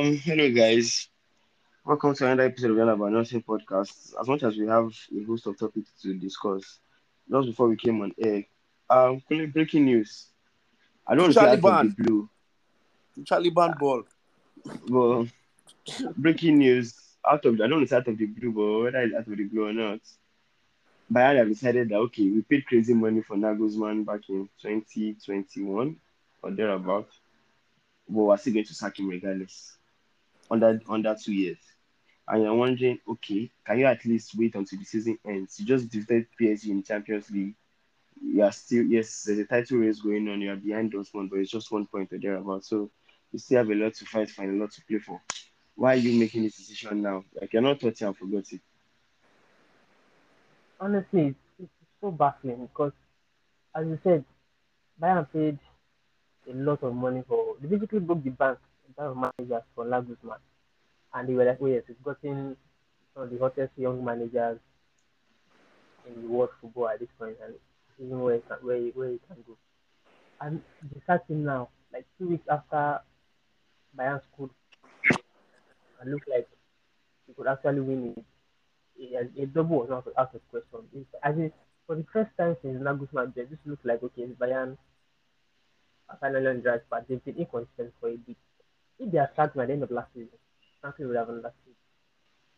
Um, hello guys. Welcome to another episode of the About Nothing podcast. As much as we have a host of topics to discuss, just before we came on air, um, quickly breaking news. I don't say out of Taliban. the blue, Taliban ball. but breaking news out of I don't know if it's out of the blue, but whether it's out of the blue or not, Bayern have decided that okay, we paid crazy money for Nagelsmann back in 2021 or thereabout, but we're still going to sack him regardless under under two years. And you're wondering, okay, can you at least wait until the season ends? You just defeated PSG in Champions League. You are still yes, there's a title race going on. You are behind Dortmund, but it's just one point or thereabout. So you still have a lot to fight for and a lot to play for. Why are you making this decision now? Like you're not touching and forgot it. honestly, it's, it's so baffling because, as you said, Bayern paid a lot of money for. They basically broke the bank of managers for Nagelsmann, and they were like, "Oh yes, we've gotten some of the hottest young managers in the world football at this point, and even where he can, where he, where he can go." And they start him now, like two weeks after Bayern scored, and looked like he could actually win it a, a double was not out of question. It's, I mean, for the first time since Nagelsmann, it just looked like okay, Bayern are finally on the right path. They've been inconsistent for a bit. If they had started at the end of last season, something would have understood.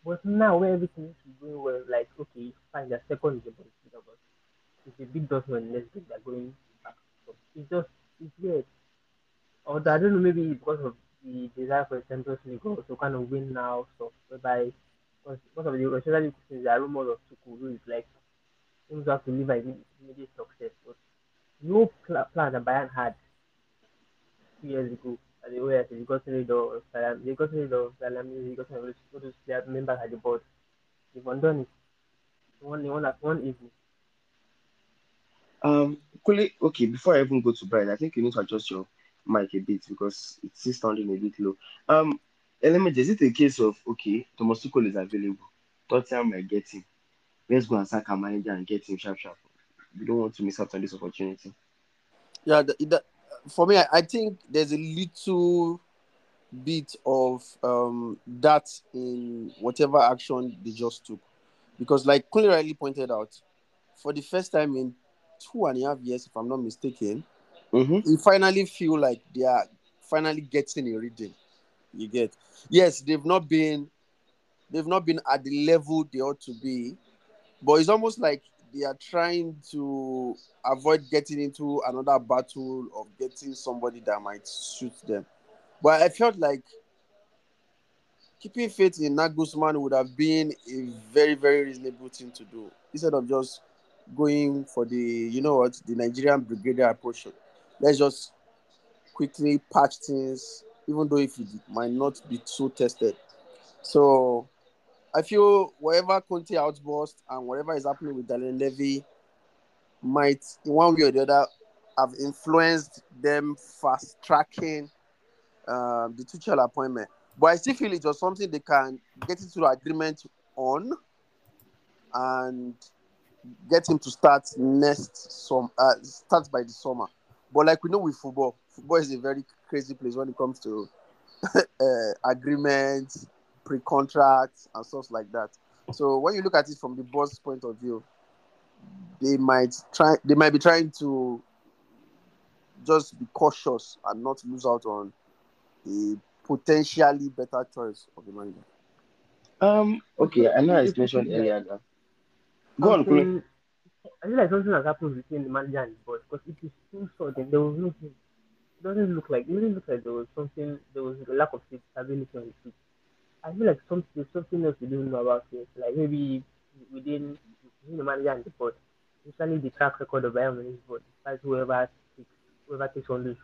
But now, where everything is going well, like okay, fine, they're second in the Bundesliga, but if they beat Dortmund next week, they're going back. So it's just it's weird. Or I don't know, maybe because of the desire for the Champions League to kind of win now, so whereby because most of the especially since there are rumors of Tuchel who is like to have to live by imme- immediate success. But no pl- plan that Bayern had two years ago at the OS, they got rid of Salam, they got rid of Salam, they got rid of all those player members at the board. They've undone it. One, one, one evening. Um, quickly, okay, before I even go to Brian, I think you need to adjust your mic a bit because it's still sounding a bit low. Um, Element, is it a case of okay, Thomas Tuchel is available, Tottenham might get him. Let's go and sack our manager and get him sharp sharp. We don't want to miss out on this opportunity. Yeah, the, the, for me, I, I think there's a little bit of um, that in whatever action they just took. Because, like Kunle rightly pointed out, for the first time in two and a half years, if I'm not mistaken, Mm-hmm. we finally feel like they are finally getting a reading. You get yes, they've not been they've not been at the level they ought to be, but it's almost like they are trying to avoid getting into another battle of getting somebody that might suit them. But I felt like keeping faith in Nagelsmann would have been a very, very reasonable thing to do instead of just going for the, you know what, the Nigerian brigadier approach. Let's just quickly patch things, even though if it might not be so tested. So I feel whatever Conte outburst and whatever is happening with Daniel Levy might, in one way or the other, have influenced them fast tracking um, the Tuchel appointment. But I still feel it was something they can get into agreement on and get him to start next some uh, start by the summer. But like we know with football, football is a very crazy place when it comes to uh, agreements, pre-contracts, and stuff like that. So when you look at it from the boss' point of view, they might try they might be trying to just be cautious and not lose out on a potentially better choice of the manager. Um, okay, I know I mentioned earlier that. Go on, Kunle. Something- I feel like something has happened between the manager and the boss because it is too sudden. there was no. It doesn't look like it doesn't look like there was something there was a lack of stability on the pitch. I feel like some, there's something else we don't know about it. Like maybe within, within the manager and the board, especially the track record of Bayern Munich board, despite whoever takes whoever takes on it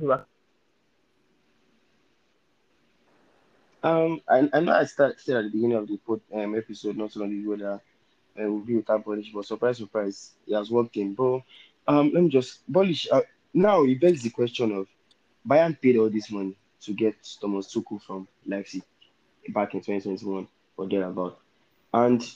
was- Um, I, I know I start, said at the beginning of the pod, um, episode not so long ago that uh, we'll be without Polish, but surprise, surprise, he has worked in. But um, let me just Polish. Uh, now it begs the question of Bayern paid all this money to get Thomas Tuchel from Leipzig back in 2021 or thereabout, and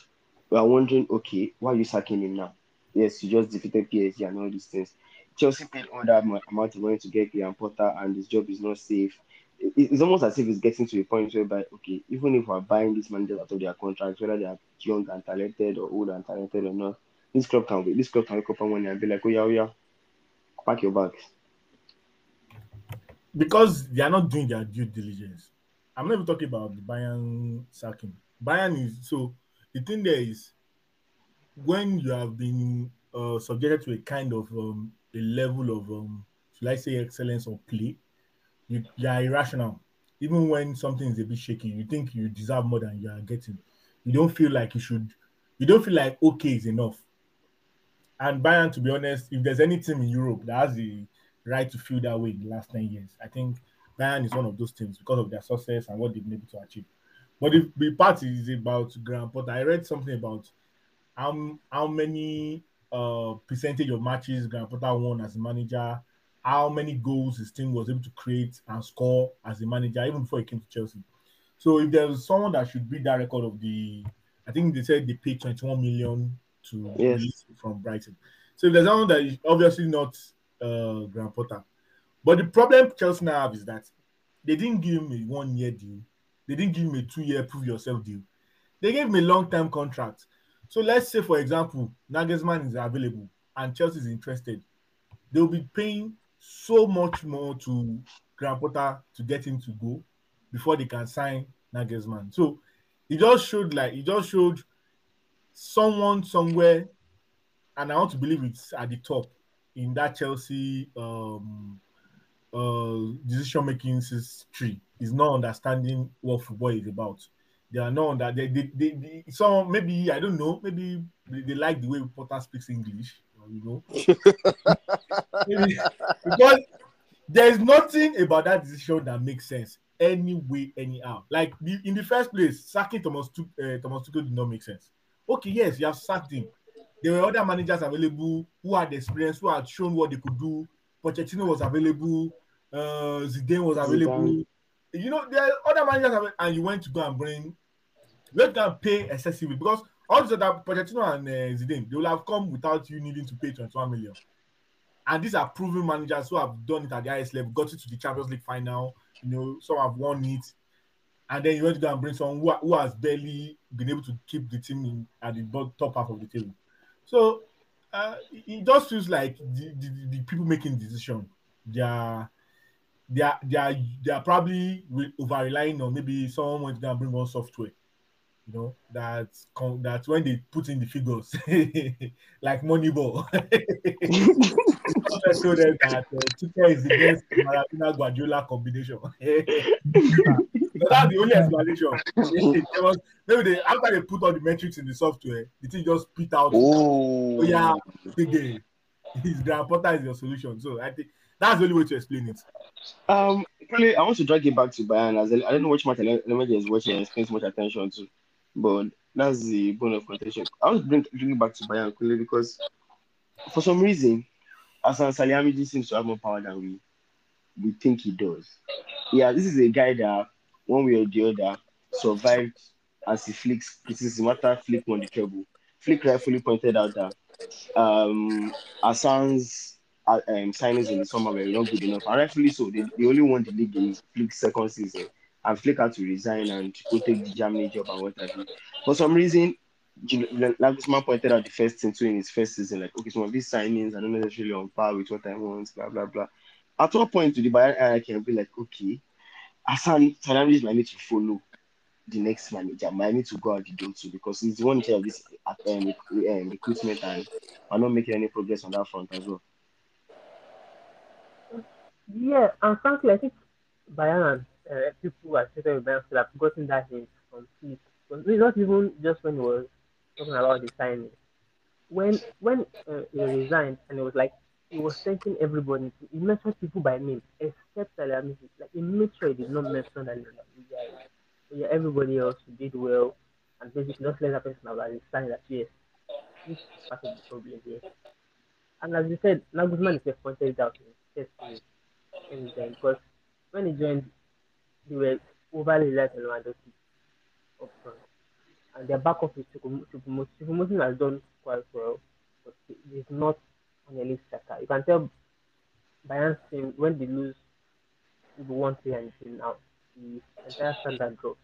we are wondering, okay, why are you sacking him now? Yes, you just defeated PSG and all these things. Chelsea paid all that amount of money to get Graham Potter, and his job is not safe. it's almost as if it's getting to a point whereby okay, even if we're buying these managers out of their contracts, whether they are young and talented or old and talented or not, this club can wait. This club can wake up one and be like, oh yeah, oh yeah, pack your bags. Because they are not doing their due diligence. I'm not even talking about the Bayern sacking. Bayern is so the thing there is when you have been uh, subjected to a kind of um, a level of um, should I say excellence or play, you, you are irrational. Even when something is a bit shaky, you think you deserve more than you are getting. You don't feel like you should. You don't feel like okay is enough. And Bayern, to be honest, if there's any team in Europe that has the right to feel that way in the last 10 years, I think Bayern is one of those teams because of their success and what they've been able to achieve. But the, the part is about Graham Potter. I read something about how, how many uh, percentage of matches Graham Potter won as a manager, how many goals his team was able to create and score as a manager, even before he came to Chelsea. So if there's someone that should beat that record of the, I think they said they paid 21 million to Yes. from Brighton. So if there's someone that is obviously not uh, Graham Potter. But the problem Chelsea now have is that they didn't give him a one year deal. They didn't give him a two year prove yourself deal. They gave him a long term contract. So let's say, for example, Nagelsmann is available and Chelsea is interested. They'll be paying so much more to Graham Potter to get him to go before they can sign Nagelsmann. So he just showed like he just showed someone somewhere, and I want to believe it's at the top in that Chelsea um uh decision making tree is not understanding what football is about. They are not that they, they, they, they some maybe I don't know, maybe they, they like the way Potter speaks English, you know. Maybe- because there's nothing about that decision that makes sense anyway, anyhow. Like the, in the first place, sacking Thomas Tuchel, uh, Thomas Tuchel did not make sense. Okay, yes, you have sacked him. There were other managers available who had experience, who had shown what they could do. Pochettino was available. Uh, Zidane was available. You know, there are other managers, and you went to go and bring. Let them pay excessively because all also that Pochettino and uh, Zidane they will have come without you needing to pay 21 million. And these are proven managers who have done it at the highest level, got it to the Champions League final. You know, some have won it, and then you went to go and bring someone who, who has barely been able to keep the team in, at the top half of the table. So uh, it just feels like the, the, the people making decision, they are they are they are they are probably over relying on maybe someone to bring one software, you know, that con- that when they put in the figures, like Moneyball, software told them that uh, Tuchel is the best Maradona Guardiola combination. so that's the only explanation. There was- maybe they after they put all the metrics in the software, the thing just spit out. Oh, Oh yeah, big game. His Graham Potter is your solution. So I think that's the only way to explain it. Um, really, I want to drag it back to Bayern as I I don't know which match Lemage is watching and paying so much attention to, but that's the bone of contention. I want to bring, bring it back to Bayern quickly because for some reason, Hassan Salihamidzic seems to have more power than we we think he does. Yeah, this is a guy that one way or the other survived Hansi Flick's criticism after Flick on the treble. Flick rightfully pointed out that um, Hassan's uh, um, signings in the summer were not good enough, and rightfully so. They, they only won the league in Flick's second season, and Flick had to resign and go take the Germany job and what have you. For some reason, Gil- Nagelsmann pointed out the first thing too in his first season, like, okay, some of these signings are not necessarily on par with what I want, blah blah blah. At what point do the Bayern can be like, okay, Hassan Salihamidzic might need to follow the next manager, might need to go out the door too because he's the one in charge this um, um, recruitment and are not making any progress on that front as well. Yeah, and frankly, I think Bayern and uh, people associated with Bayern have gotten that hint from It's not even just when he was talking about the signing. When when uh, he resigned and it was like he was thanking everybody. He mentioned people by name except Salihamidzic. Like he made sure he did not mention. So yeah, everybody else did well, and basically just let that person know that it's yes, this is part of the problem here. And as you said, Nagelsmann is pointed out in his first there because when he joined, they were overly reliant on Lewandowski up front. And their backup is Choupo-Moting. Choupo-Moting has done quite well, but he's not an elite striker. You can tell Bayern's team when they lose with one player until now, the entire standard drops.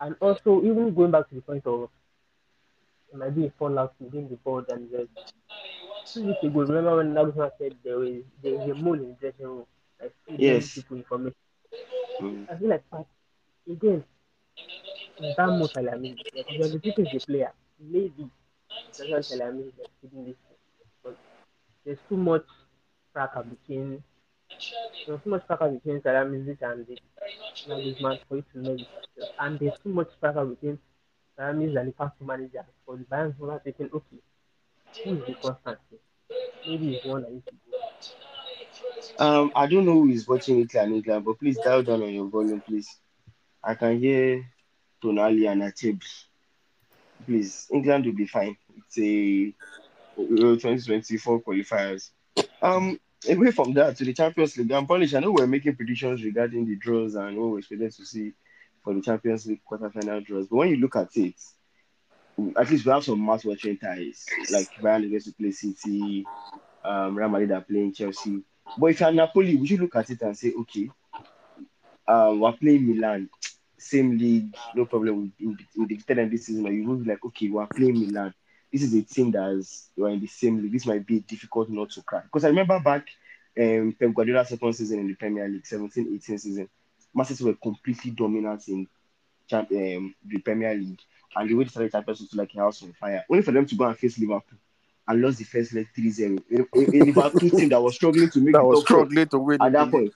And also, even going back to the point of it might be a fallout within the board and the two weeks ago, remember when Nagelsmann said there was there is a mole in the dressing room, like Yes. people information. Mm. I feel like but again, that much alarming. Like if you're the the player, maybe doesn't alarm me like this there's too much fracas between there's too much fracas between Salamis and the Nagelsmann for it to know success. And there's too much fracas between Salamis and the past manager for the Bayern not thinking, okay, who is the constant? Maybe it's one that go. Um, I don't know who is watching Italy and England, but please dial down on your volume, please. I can hear Tonali and Acerbi. Please, England will be fine. It's a 2024 qualifiers. Um, away from that to the Champions League, I'm Polish. I know we're making predictions regarding the draws and what we're expecting to see for the Champions League quarterfinal draws. But when you look at it, at least we have some mouth-watering ties. Like Bayern against to play City, um, Real Madrid are playing Chelsea. But if you're Napoli, would you look at it and say, okay, um, we're playing Milan, same league, no problem. We, we, we defeated them this season. Or you would be like, okay, we're playing Milan. This is a team that's you're in the same league. This might be difficult not to crack. Because I remember back um, Pep Guardiola's second season in the Premier League, 17 18 season, Man City were completely dominant in champ, um, the Premier League. And the way they started Champions League was like a house on fire. Only for them to go and face Liverpool and lost the first leg 3 0. A, a, a Liverpool team that was struggling to make That was struggling to win. at that point.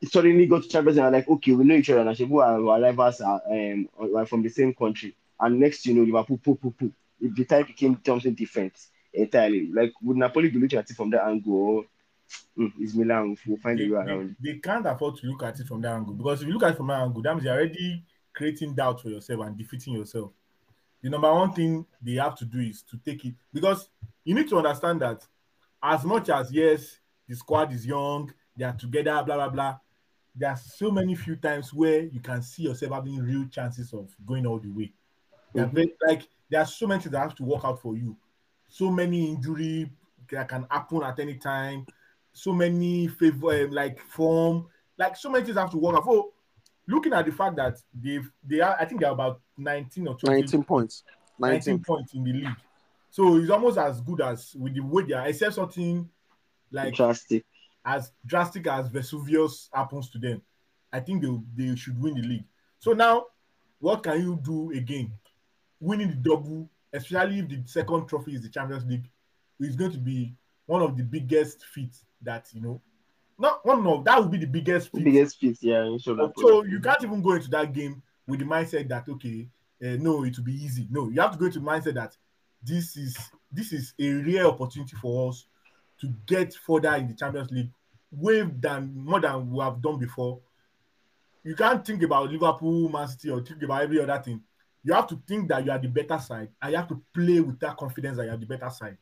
It suddenly got to Champions League and like, okay, we know each other and Ashebu and our rivals are um from the same country. And next, you know, Liverpool, poo, poo, poo. The time became something different entirely. Like, would Napoli be looking at it from that angle? Mm, it's Milan, we'll find They, a way they, around. they can't afford to look at it from that angle because if you look at it from that angle, that means you're already creating doubt for yourself and defeating yourself. The number one thing they have to do is to take it because you need to understand that as much as yes, the squad is young, they are together, blah blah blah. There are so many few times where you can see yourself having real chances of going all the way. Mhm. very- like there are so many things that have to work out for you. So many injury that can happen at any time. So many favor um, like form, like so many things have to work out. For looking at the fact that they've they are, I think they're about 19 or 20 19 points. 19 19. points in the league. So it's almost as good as with the way they are, except something like Drastic. as drastic as Vesuvius happens to them. I think they they should win the league. So now, what can you do again? Winning the double, especially if the second trophy is the Champions League, is going to be one of the biggest feats that you know. Not one of that would be the biggest feat Biggest fit, yeah. so you can't even go into that game with the mindset that okay, uh, no, it will be easy. No, you have to go into the mindset that this is this is a real opportunity for us to get further in the Champions League, way than more than we have done before. You can't think about Liverpool, Man City, or think about every other thing. You have to think that you are the better side, and you have to play with that confidence that you are the better side.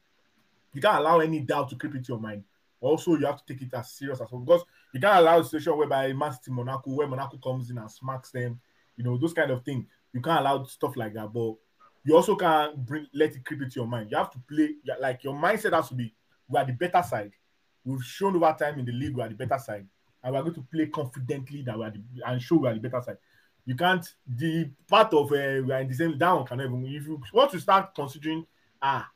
You can't allow any doubt to creep into your mind. Also, you have to take it as serious as well because you can't allow a situation whereby Man City, Monaco, where Monaco comes in and smacks them, you know, those kind of things. You can't allow stuff like that. But you also can't bring let it creep into your mind. You have to play like your mindset has to be we are the better side. We've shown over time in the league we are the better side, and we're going to play confidently that we are the, and show we are the better side. You can't the part of uh, we are in the same down can even if you want to start considering ah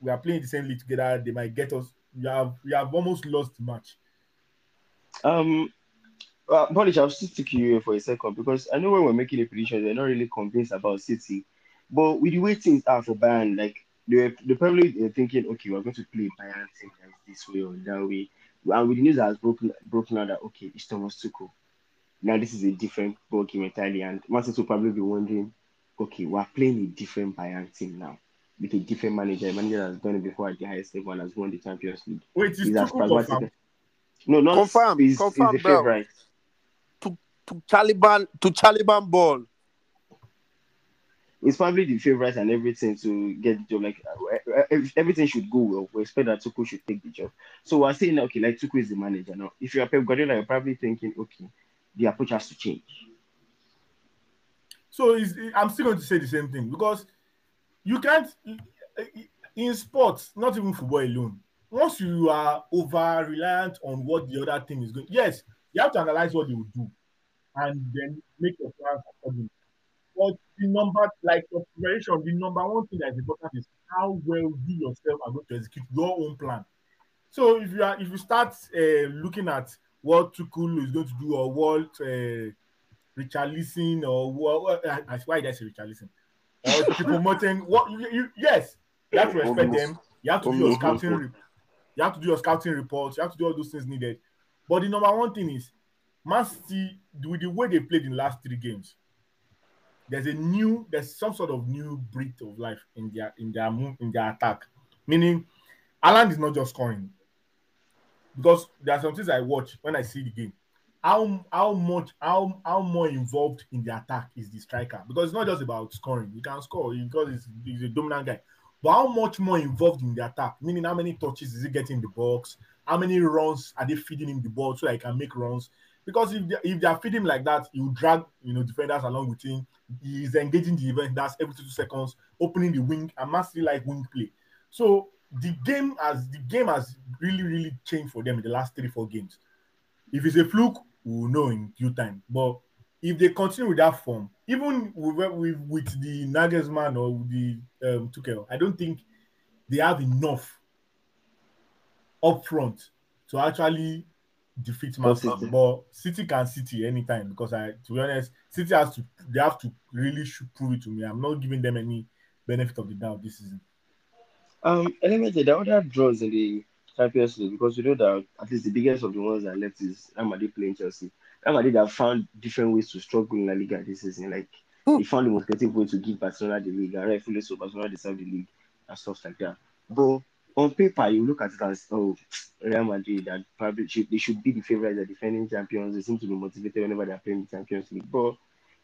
we are playing the same league together, they might get us. we have you have almost lost the match. Um, uh, Polish, I'll still stick you here for a second because I know when we're making a prediction, they're not really convinced about City. But with the way things are for Bayern, like they're, they're probably they're thinking, okay, we're going to play Bayern team like this way or that way. And with the news that has broken broken out that okay, it's Thomas Tuchel. Now this is a different ball game entirely, and Man City will probably be wondering, okay, we're playing a different Bayern team now with a different manager. A manager that's done it before at the highest level and has won the Champions League. Wait, is He's as Tuchel pragmatic. confirmed? No, not Confirm, He's, confirm, he's the bro. favorite. To to Taliban, to Taliban ball. He's probably the favorite and everything to get the job. Like uh, everything should go well. We expect that Tuchel should take the job. So we're saying, okay, like Tuchel is the manager now. If you're Pep Guardiola, you're probably thinking, okay, the approach has to change. So I'm still going to say the same thing because you can't in sports, not even football alone. Once you are over reliant on what the other team is going, yes, You have to analyze what they will do and then make your plans accordingly. But the number, like your preparation, the number one thing that is important is how well you yourself are going to execute your own plan. So if you are if you start uh, looking at what Tuchel is going to do or what uh, Richarlison or what, uh, why did I say Richarlison? Or promoting what you, you, yes, you have to respect them. You have to do your scouting. Re- you have to do your scouting reports. You have to do all those things needed. But the number one thing is, Man City, with the way they played in the last three games, there's a new, there's some sort of new breed of life in their in their move in their attack. Meaning, Alan is not just scoring because there are some things I watch when I see the game. How how much how how more involved in the attack is the striker? Because it's not just about scoring. He can score because he's, he's a dominant guy. But how much more involved in the attack? Meaning, how many touches is he getting in the box? How many runs are they feeding him the ball so I can make runs? Because if they, if they are feeding like that, you drag you know defenders along with him. He's engaging the event. That's every two seconds, opening the wing. I mostly like wing play. So the game has the game has really really changed for them in the last three four games. If it's a fluke, we'll know in due time. But if they continue with that form, even with with, with the Nagelsmann or the um, Tuchel, I don't think they have enough up front to actually defeat Man City. But City can City anytime because I, to be honest, City has to they have to really prove it to me. I'm not giving them any benefit of the doubt this season. Um, element there are other draws in the Champions League because you know that at least the biggest of the ones that left is Real Madrid playing Chelsea. Real Madrid have found different ways to struggle in La Liga this season. Like mm. they found the most creative way to give Barcelona the league, and rightfully so, Barcelona deserve the league and stuff like that. But on paper, you look at it as oh, Real Madrid that probably should, they should be the favorites, the defending champions. They seem to be motivated whenever they're playing the Champions League. But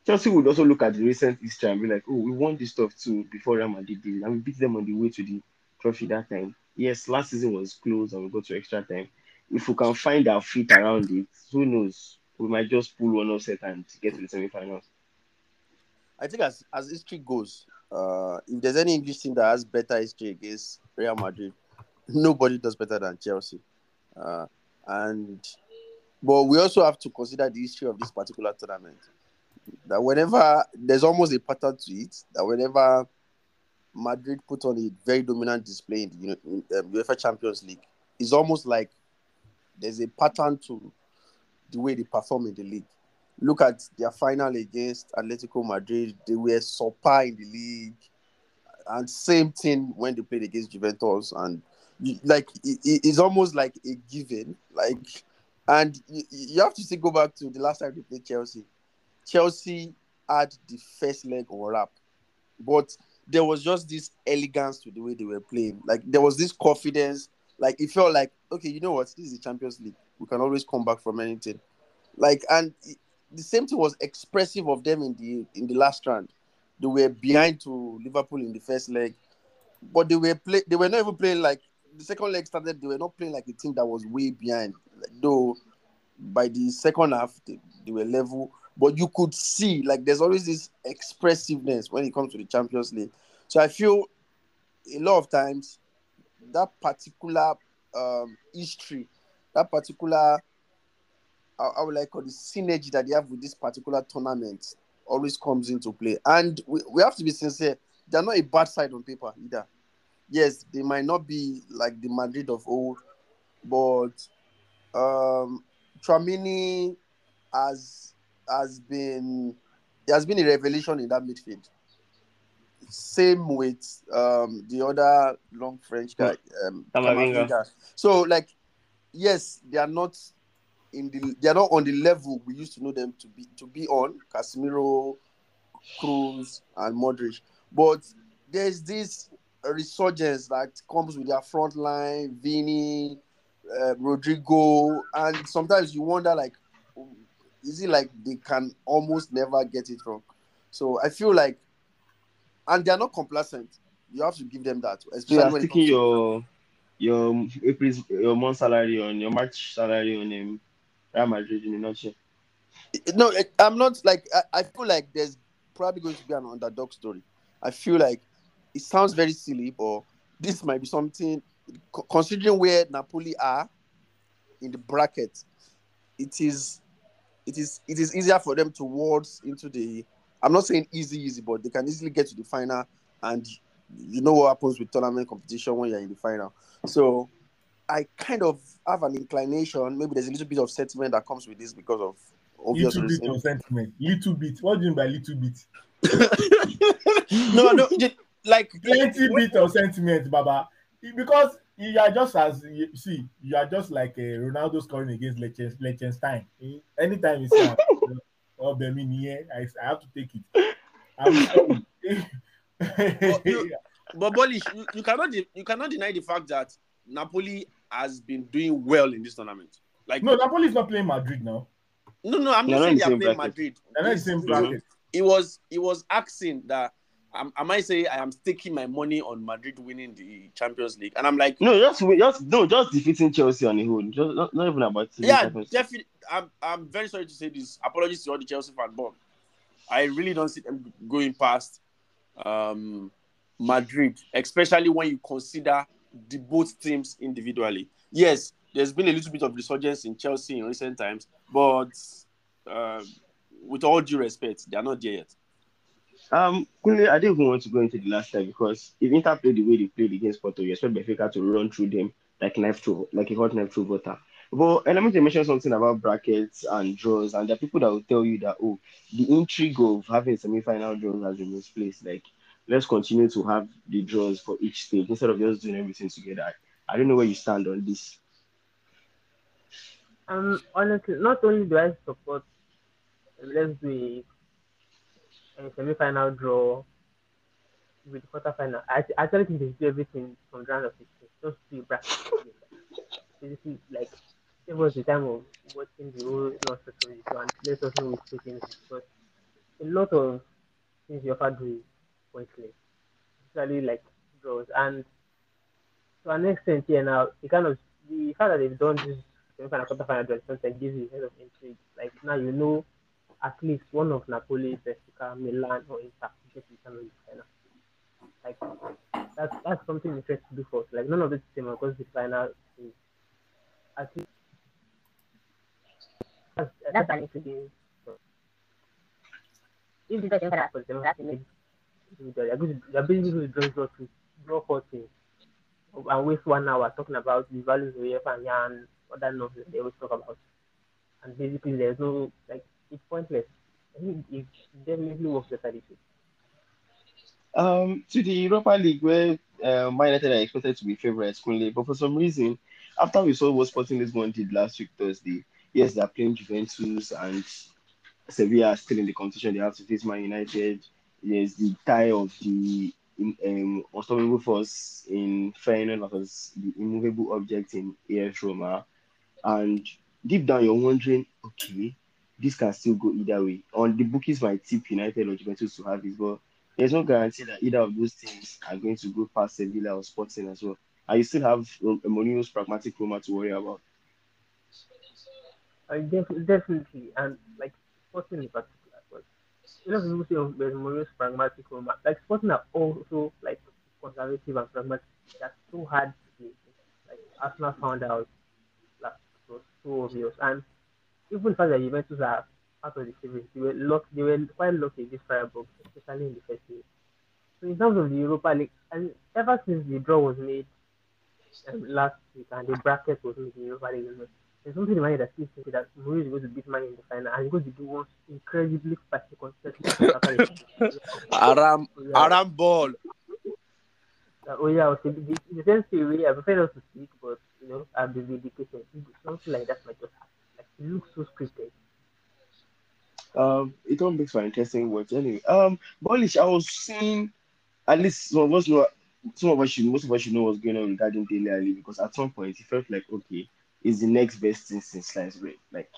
Chelsea would also look at the recent history and be like, oh, we won this stuff too before Real Madrid did, and we beat them on the way to the trophy that time. Yes, last season was close and we go to extra time. If we can find our feet around it, who knows? We might just pull one offset and get to the semi-finals. I think as as history goes, uh, if there's any English team that has better history against Real Madrid, nobody does better than Chelsea. Uh, and but we also have to consider the history of this particular tournament. That whenever there's almost a pattern to it, that whenever Madrid put on a very dominant display in the um, UEFA Champions League. It's almost like there's a pattern to the way they perform in the league. Look at their final against Atletico Madrid; they were super in the league, and same thing when they played against Juventus. And like it, it's almost like a given. Like, and you, you have to still go back to the last time they played Chelsea. Chelsea had the first leg on wrap, but there was just this elegance to the way they were playing. Like there was this confidence. Like it felt like, okay, you know what? This is the Champions League. We can always come back from anything. Like and it, the same thing was expressive of them in the in the last round. They were behind to Liverpool in the first leg, but they were play. They were not even playing like the second leg started. They were not playing like a team that was way behind. Like, though by the second half they, they were level but you could see like there's always this expressiveness when it comes to the Champions League. So I feel a lot of times that particular um, history, that particular I, would like call the synergy that they have with this particular tournament always comes into play. And we, we have to be sincere, they're not a bad side on paper either. Yes, they might not be like the Madrid of old, but um Tchouaméni has has been there has been a revelation in that midfield. Same with um, the other long French guy, um, Camavinga. So, like, yes, they are not in the they are not on the level we used to know them to be to be on. Casemiro, Kroos, and Modric, but there's this resurgence that comes with their front line, Vini, uh, Rodrygo, and sometimes you wonder like is it like they can almost never get it wrong? So I feel like, and they are not complacent. You have to give them that. Especially you are taking your your April's your month salary on your March salary on him, Real Madrid in a nutshell. No, eh, I'm not like I, I feel like there's probably going to be an underdog story. I feel like it sounds very silly, but this might be something considering where Napoli are in the bracket it is it is it is easier for them to waltz into the I'm not saying easy, easy, but they can easily get to the final and you know what happens with tournament competition when you're in the final. So I kind of have an inclination, maybe there's a little bit of sentiment that comes with this because of obvious Little bit of sentiment. Little bit. What do you mean by little bit? no, no, like, like Plenty bit of sentiment, Baba. Because you are just as you see, you are just like a Ronaldo scoring against Liechten- Liechtenstein. Eh, Anytime you see him, oh, Bemini, I, I have to take it. I'm. But you- but Bolish, you, you cannot de- you cannot deny the fact that Napoli has been doing well in this tournament. Like no, Napoli is not playing Madrid now. no, no, I'm not not saying the they are playing bracket. Madrid. They're not the same It- bracket. It was it was asking that um, I might say I am staking my money on Madrid winning the Champions League, and I'm like, No, just just no, just defeating Chelsea on the whole. Just not, not even about yeah, definitely. I'm I'm very sorry to say this. Apologies to all the Chelsea fans, but I really don't see them going past um, Madrid, especially when you consider the both teams individually. Yes, there's been a little bit of resurgence in Chelsea in recent times, but uh, with all due respect, they are not there yet. Um, I didn't even want to go into the last time because if Inter played the way they played against Porto, you expect Benfica to run through them like knife through, like a hot knife through butter. But and let me mention something about brackets and draws, and there are people that will tell you that oh, the intrigue of having semi-final draws has been misplaced. Like, let's continue to have the draws for each stage instead of just doing everything together. I, I don't know where you stand on this. Um, honestly, not only do I support, let's do a, semi-final draw with quarter-final. I actually think they do everything from round of 16, just to be bracket. Basically, like, it was the time of watching the whole nonsense of show and let us know which taking because a lot of things you offer do pointless, especially like draws. And to an extent here now, the kind of the fact that they've done this semi-final, quarter-final draw something gives you a head of intrigue. Like now you know at least one of Napoli, Benfica, Milan, or Inter will get to the final. Like that's that's something interesting to do for us. Like none of this team because the final is at least that's, that's an intriguing. If the semi-final happens, then we have you're going to- you're basically going to draw draw two, draw four teams and waste one hour talking about the values of UEFA and other nonsense they always talk about. And basically, there's no like it's pointless. I think it definitely works the this. Um, to the Europa League where uh, Man United are expected to be favourites, Kunle, but for some reason, after we saw what Sporting Lisbon did last week Thursday, yes, they're playing Juventus and Sevilla are still in the competition. They have to face Man United. There's the tie of the um, unstoppable force in Feyenoord versus the immovable object in AS Roma. And deep down, you're wondering, okay, this can still go either way. On the bookies might tip United or Juventus to have this, but there's no guarantee that either of those teams are going to go past Sevilla or Sporting as well. And you still have um, Mourinho's pragmatic Roma to worry about. I def- definitely, and like Sporting in particular, but you know, people say oh, there's Mourinho's pragmatic Roma. Like Sporting are also like conservative and pragmatic. That's so hard to play. Like Arsenal found out that it was so obvious, and even the fact that Juventus are out of the series, they were lucky, they were quite lucky against Freiburg, especially in the first game. So in terms of the Europa League, and ever since the draw was made um, last week and the bracket was made in the Europa League, there's something in my head that still thinking that Mourinho is going to beat Man in the final and he's going to do one incredibly spicy contest. Aram yeah, Aram ball. uh, oh yeah, okay. The, the same theory, I prefer not to speak, but you know, I'll be dedicated. Something like that might just happen. Looks so scripted. Um, it all makes for interesting watch. Anyway, um, I was seeing at least some of us know, some of us should, most of us should know what's going on regarding Dele Alli because at some point it felt like okay, is the next best thing since sliced bread. Like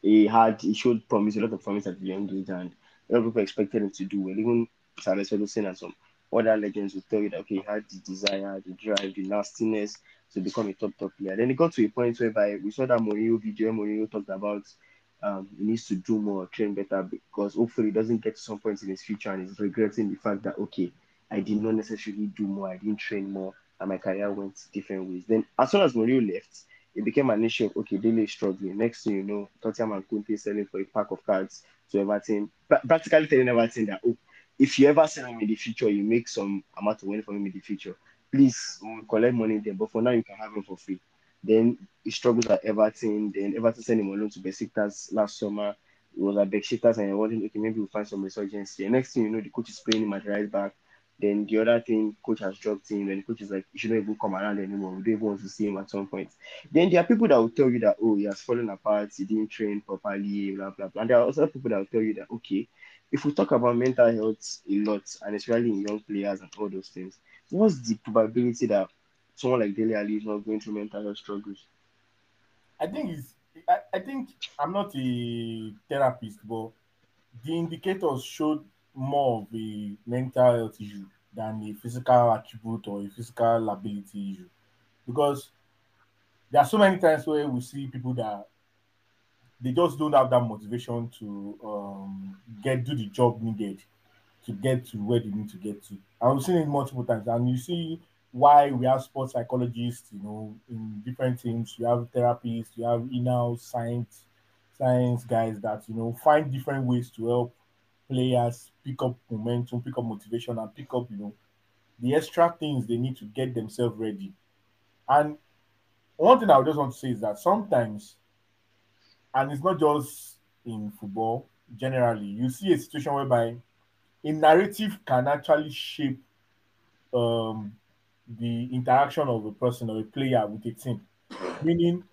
he had, he showed promise, a lot of promise at the young age, and a lot of people expected him to do well. Even Sir Alex Ferguson and some other legends will tell you that okay, he had the desire, the drive, the nastiness to become a top top player. Then it got to a point whereby we saw that Mourinho video. Mourinho talked about um, he needs to do more, train better because hopefully he doesn't get to some point in his future and he's regretting the fact that okay, I did not necessarily do more, I didn't train more, and my career went different ways. Then as soon as Mourinho left, it became an issue of okay, is struggling. Next thing you know, Tottenham and Conte selling for a pack of cards to Everton, pra- practically telling Everton that oh, if you ever sell him in the future, you make some amount of money from him in the future. Please collect money there, but for now you can have him for free. Then he struggles at Everton. Then Everton sent him on loan to Besiktas last summer. It was at Besiktas and I wanted okay, maybe we'll find some resurgence here. Next thing you know, the coach is playing him at right back. Then the other thing, coach has dropped him, and the coach is like, you shouldn't even come around anymore. We don't even want to see him at some point. Then there are people that will tell you that, oh, he has fallen apart, he didn't train properly, blah, blah, blah. And there are also people that will tell you that, okay, if we talk about mental health a lot, and especially in young players and all those things, what's the probability that someone like Dele Alli is not going through mental health struggles? I think it's. I, I think I'm not a therapist, but the indicators showed more of a mental health issue than a physical attribute or a physical ability issue. Because there are so many times where we see people that they just don't have that motivation to um, get do the job needed to get to where they need to get to. And we've seen it multiple times. And you see why we have sports psychologists, you know, in different teams. You have therapists, you have in-house science science guys that you know find different ways to help players pick up momentum, pick up motivation, and pick up, you know, the extra things they need to get themselves ready. And one thing I just want to say is that sometimes, and it's not just in football, generally, you see a situation whereby a narrative can actually shape um, the interaction of a person or a player with a team. Meaning,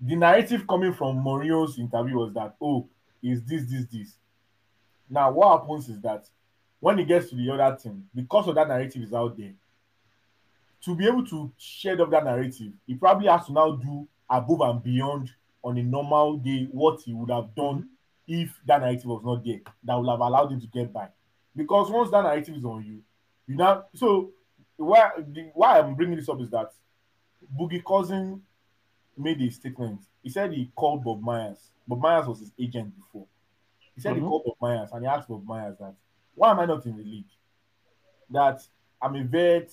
the narrative coming from Mourinho's interview was that, oh, is this, this, this. Now, what happens is that when he gets to the other team, because of that narrative is out there, to be able to shed off that narrative, he probably has to now do above and beyond on a normal day what he would have done if that narrative was not there, that would have allowed him to get by. Because once that narrative is on you, you now so why the, why I'm bringing this up is that Boogie Cousins made a statement. He said he called Bob Myers. Bob Myers was his agent before. He said he Mhm. called Bob Myers and he asked Bob Myers that why am I not in the league? That I'm a vet,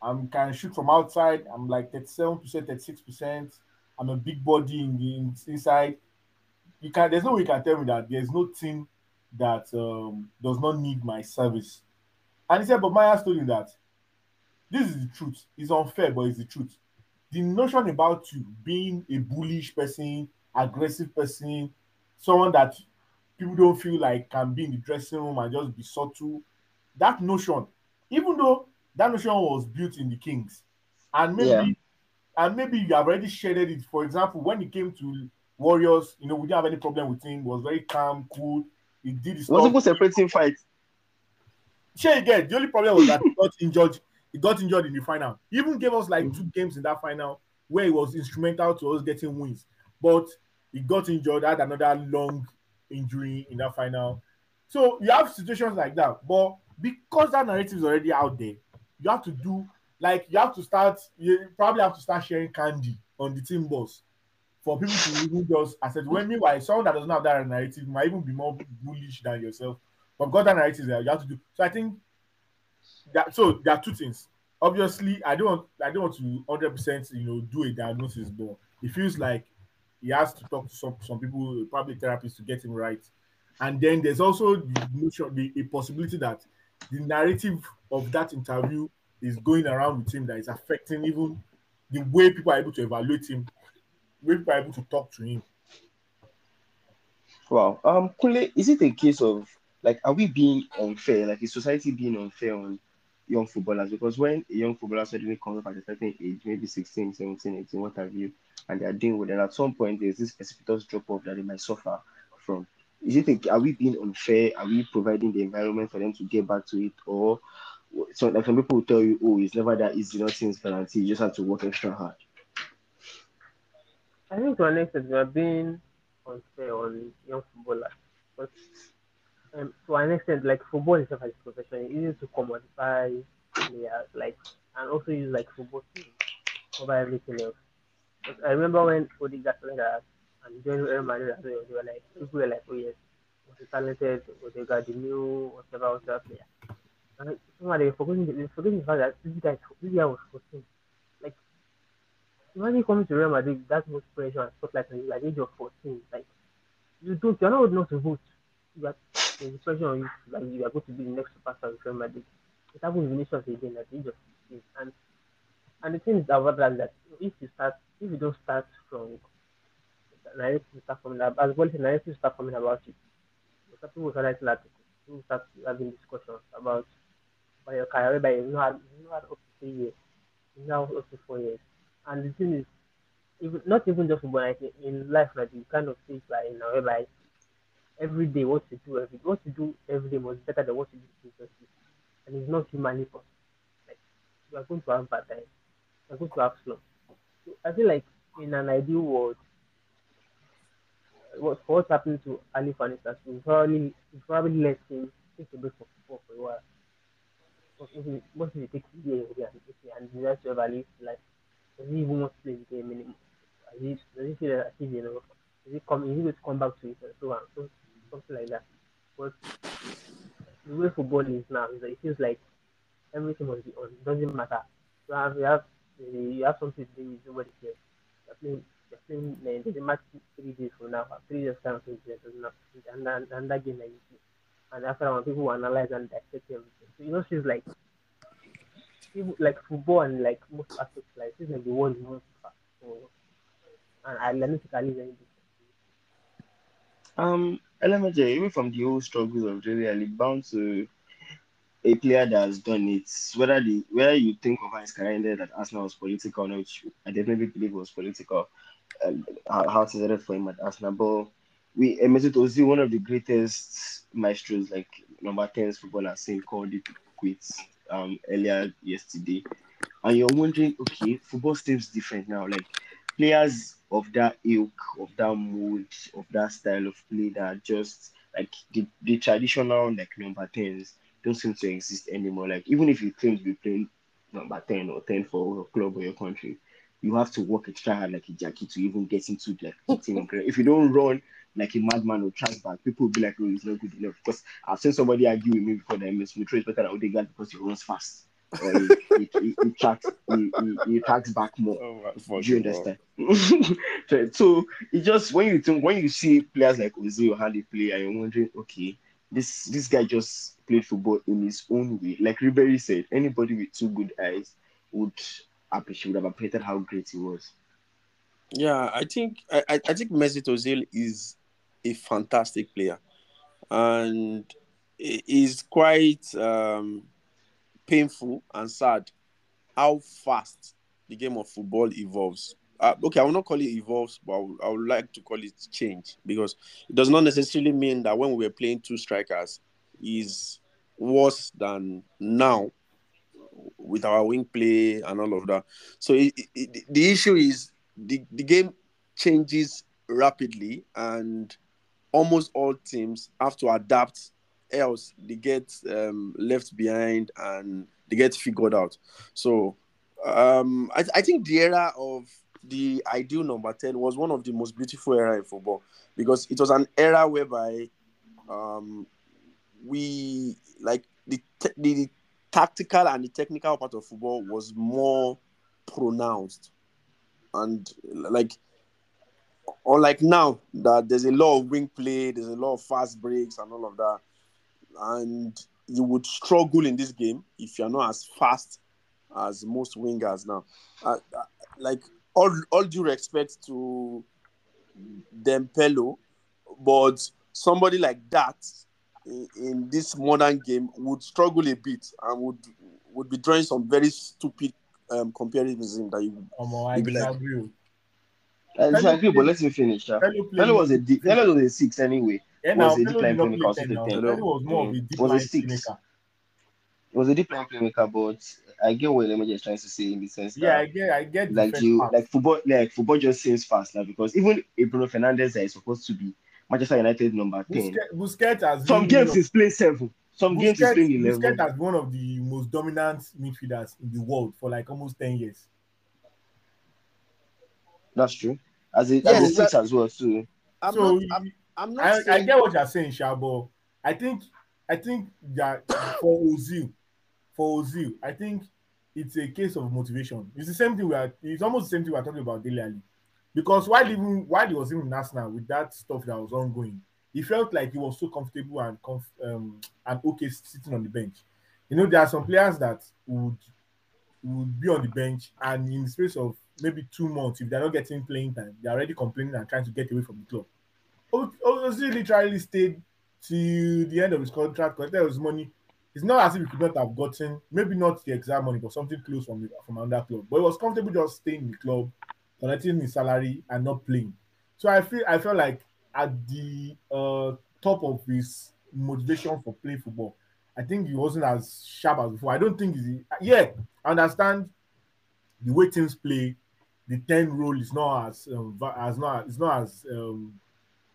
I can shoot from outside, I'm like 37%, 36%, I'm a big body in the in- inside. You can there's no way you can tell me that there's no team that um, does not need my service. And he said, Bob Myers told him that this is the truth. It's unfair, but it's the truth. The notion about you being a bullish person, aggressive person, someone that people don't feel like can be in the dressing room and just be subtle. That notion, even though that notion was built in the Kings, and maybe Yeah. And maybe you have already shared it. For example, when he came to Warriors, you know, we didn't have any problem with him. He was very calm, cool. He did his Was stuff. even separating fight? Sure, again, the only problem was that he got injured. He got injured in the final. He even gave us like two games in that final where he was instrumental to us getting wins. But he got injured, had another long injury in that final. So you have situations like that. But because that narrative is already out there, you have to do like you have to start. You probably have to start sharing candy on the team bus for people to even just accept. When meanwhile, someone that doesn't have that narrative might even be more bullish than yourself. But because that narrative you have to do. So I think that so there are two things. Obviously, I don't I don't want to hundred percent you know do a diagnosis, but it feels like he has to talk to some some people, probably therapists, to get him right. And then there's also the notion, the a possibility that the narrative of that interview is going around with him that is affecting even the way people are able to evaluate him, way people are able to talk to him. Wow. Um, Kunle, is it a case of like, are we being unfair? Like, is society being unfair on young footballers? Because when a young footballer suddenly comes up at a certain age, maybe 16, 17, 18, what have you, and they are doing well, then at some point there's this precipitous drop off that they might suffer from. Is it a, are we being unfair? Are we providing the environment for them to get back to it? Or so like some people will tell you, oh, it's never that easy, nothing's guaranteed, you just have to work extra hard. I think to an extent we are being unfair on young footballers. But um, to an extent, like football itself as a profession, it's easy to commodify players, like and also use like football to cover everything else. But I remember when started that and joined Real Madrid as well, they were like people were like, oh yes, was a talented Odegaard, the new whatever whatever player. They were forgetting, forgetting the fact that this guy, this guy was 14. Like imagine coming to Real Madrid, that much pressure and stuff like that, like age of 14. Like, you don't, you're not old enough to vote. You are, there's pressure on you, like, you are going to be the next superstar of Real Madrid. It happened with Vinicius again at the age of 16. And, and the thing is about that, that if you start, if you don't start strong, narrative start coming up, as well as narrative start coming about it. People people will start having discussions about by your career, by you know, you know, up to three years, you know, up to four years. And the thing is, even not even just football, like in life, like you kind of see it like in a way, every day, what you do every what you do every day was better than what you did previously, and it's not humanly possible. Like you are going to have bad times, you are going to have slow. So I feel like in an ideal world, what for what's happening to Alli for instance, we probably probably let him take a break from football for a while. Most of it years and he has to evaluate like does he even want to play the game anymore? Does he, does he feel if you know is he come is he going to come back to it and so on so something like that. But the way football is now is that it feels like everything must be on. It doesn't matter. You have you have you have something to do with nobody cares. You're playing you're playing uh, a match three days from now, three days time to play and and, and that game that you play. And after that, when people will analyze and dissect everything. So you know she's like like football and like most aspects like is like the world is not fast. So and I to very. Um, Elementary, even from the old struggles of Premier League, bound to a player that has done it, whether the whether you think of his career that Arsenal was political, which I definitely believe was political, um, how, how it for him at Arsenal. We Mesut Ozil, one of the greatest maestros, like number 10s football I've seen, called it quits um earlier yesterday. And you're wondering, okay, football seems different now. Like players of that ilk, of that mood, of that style of play that just like the, the traditional like number 10s don't seem to exist anymore. Like even if you claim to be playing number 10 or 10 for your club or your country, you have to work extra hard like a jackie to even get into like the team. if you don't run like a madman or track back, people will be like, oh, he's not good enough. Because I've seen somebody argue with me before that Smith Rowe is better than Odegaard because he runs fast. Or he, he, he, he tracks he, he, he tracks back more. Oh, Do you understand? so, so it just when you think when you see players like Ozil how they play, and you're wondering, okay, this this guy just played football in his own way. Like Ribery said, anybody with two good eyes would appreciate would have appreciated how great he was. Yeah, I think I, I I think Mesut Ozil is a fantastic player, and it is quite um, painful and sad how fast the game of football evolves. Uh, okay, I will not call it evolves, but I would, I would like to call it change because it does not necessarily mean that when we were playing two strikers is worse than now with our wing play and all of that. So it, it, the issue is the, the game changes rapidly and almost all teams have to adapt else they get um, left behind and they get figured out. So um, I, I think the era of the ideal number 10 was one of the most beautiful era in football because it was an era whereby um, we like the, the tactical and the technical part of football was more pronounced and like unlike now that there's a lot of wing play there's a lot of fast breaks and all of that and you would struggle in this game if you're not as fast as most wingers now uh, uh, like all, all due respect to Dempelo, but somebody like that in, in this modern game would struggle a bit and would would be drawing some very stupid um, comparisons in that you Um, I You'd be like- disagree. With- I Hello, but let me finish. Yeah. Hello, play- was a deep. Pirlo was a six anyway. Yeah, was now, a Pirlo deep did line playmaker, 10 now. 10. Was more of a Mm. Was a six. playmaker. It was a deep line playmaker, but I get what Lemon is trying to say in the sense Yeah, I get, I get like you part. like football like football just seems fast now because even a Bruno Fernandes that is supposed to be Manchester United number 10. Busquets, Busquets has Some games he's playing seven. Some games he's Busquets, playing Busquets eleven. has been one of the most dominant midfielders in the world for like almost 10 years. That's true. As a, as a six as well too. I'm so not I'm, I'm not I, I get what you're saying, Shabo. I think I think that for Ozil, for Ozil, I think it's a case of motivation. It's the same thing we are. It's almost the same thing we are talking about Dele Alli, because while even while he was even in Arsenal with that stuff that was ongoing, he felt like he was so comfortable and comf- um, and okay sitting on the bench. You know, there are some players that would would be on the bench and in the space of maybe two months, if they're not getting playing time, they're already complaining and trying to get away from the club. Ozil literally stayed to the end of his contract because there was money. It's not as if he could not have gotten maybe not the exact money, but something close from from another club. But he was comfortable just staying in the club, collecting his salary and not playing. So I feel I felt like at the uh, top of his motivation for playing football, I think he wasn't as sharp as before. I don't think he's yeah. Understand the way teams play. The ten role is not as um, as not it's not as um,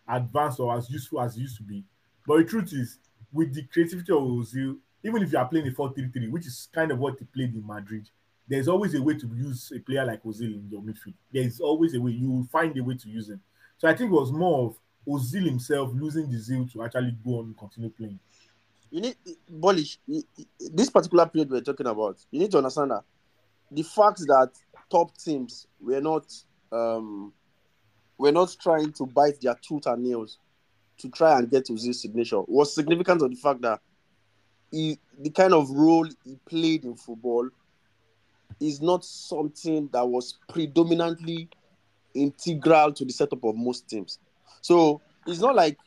advanced or as useful as it used to be. But the truth is, with the creativity of Ozil, even if you are playing a 4-3-3, which is kind of what he played in Madrid, there's always a way to use a player like Ozil in your midfield. There's always a way. You will find a way to use him. So I think it was more of Ozil himself losing the zeal to actually go on and continue playing. You need Bolish, this particular period we're talking about, you need to understand that the fact that top teams were not um were not trying to bite their tooth and nails to try and get to this signature was significant of the fact that he, the kind of role he played in football is not something that was predominantly integral to the setup of most teams. So it's not like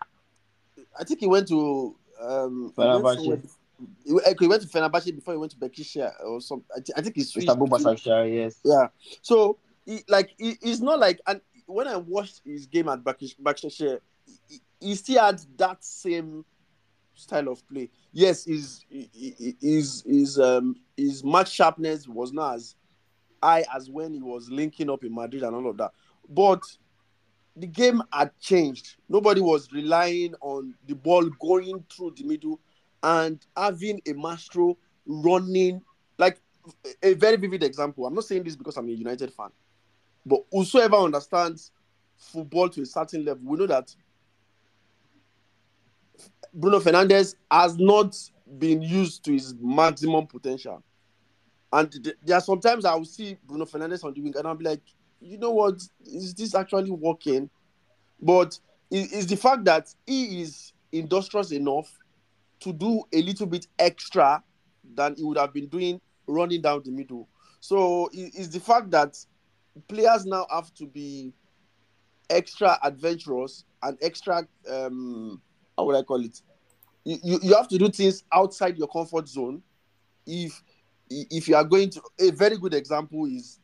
I think he went to um he went, Fenerbahce. he, went, he went to Fenerbahce before he went to Bekisha or some. I, thi- I think he's switched Istanbul between- yes. yeah. So he, like he, it's not like and when I watched his game at Bakish Basaksehir, he, he still had that same style of play. Yes, his his his um his match sharpness was not as high as when he was linking up in Madrid and all of that. But the game had changed. Nobody was relying on the ball going through the middle and having a maestro running like a very vivid example. I'm not saying this because I'm a United fan, but whosoever understands football to a certain level, we know that Bruno Fernandes has not been used to his maximum potential. And th- there are sometimes I will see Bruno Fernandes on the wing and I'll be like, you know what, is this actually working? But it- it's the fact that he is industrious enough to do a little bit extra than he would have been doing running down the middle. So it- it's the fact that players now have to be extra adventurous and extra um how would I call it? You, you have to do things outside your comfort zone if if you are going to a very good example is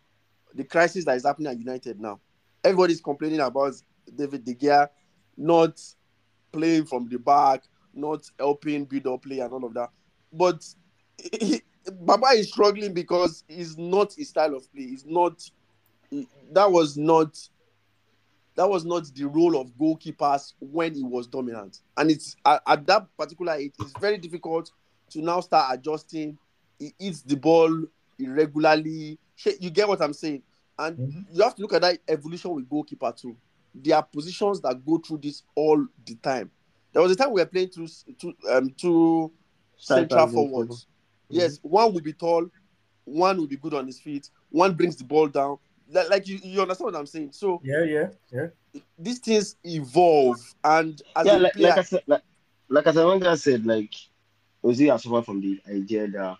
the crisis that is happening at United now. Everybody's complaining about David De Gea not playing from the back, not helping build up play and all of that. But he, Baba is struggling because it's not his style of play. It's not that was not that was not the role of goalkeepers when he was dominant. And it's at, at that particular age, it's very difficult to now start adjusting. He hits the ball irregularly. Shey, You get what I'm saying? And Mhm. you have to look at that evolution with goalkeeper too. There are positions that go through this all the time. There was a time we were playing two, two, um, two central Strikers, forwards. Yes, one will be tall, one will be good on his feet, one brings the ball down. Like, like you, you understand what I'm saying? So Yeah, yeah, yeah. these things evolve, and as yeah, a like, player, like I said, like, like as Amanda said, like Ozil has suffered from the idea that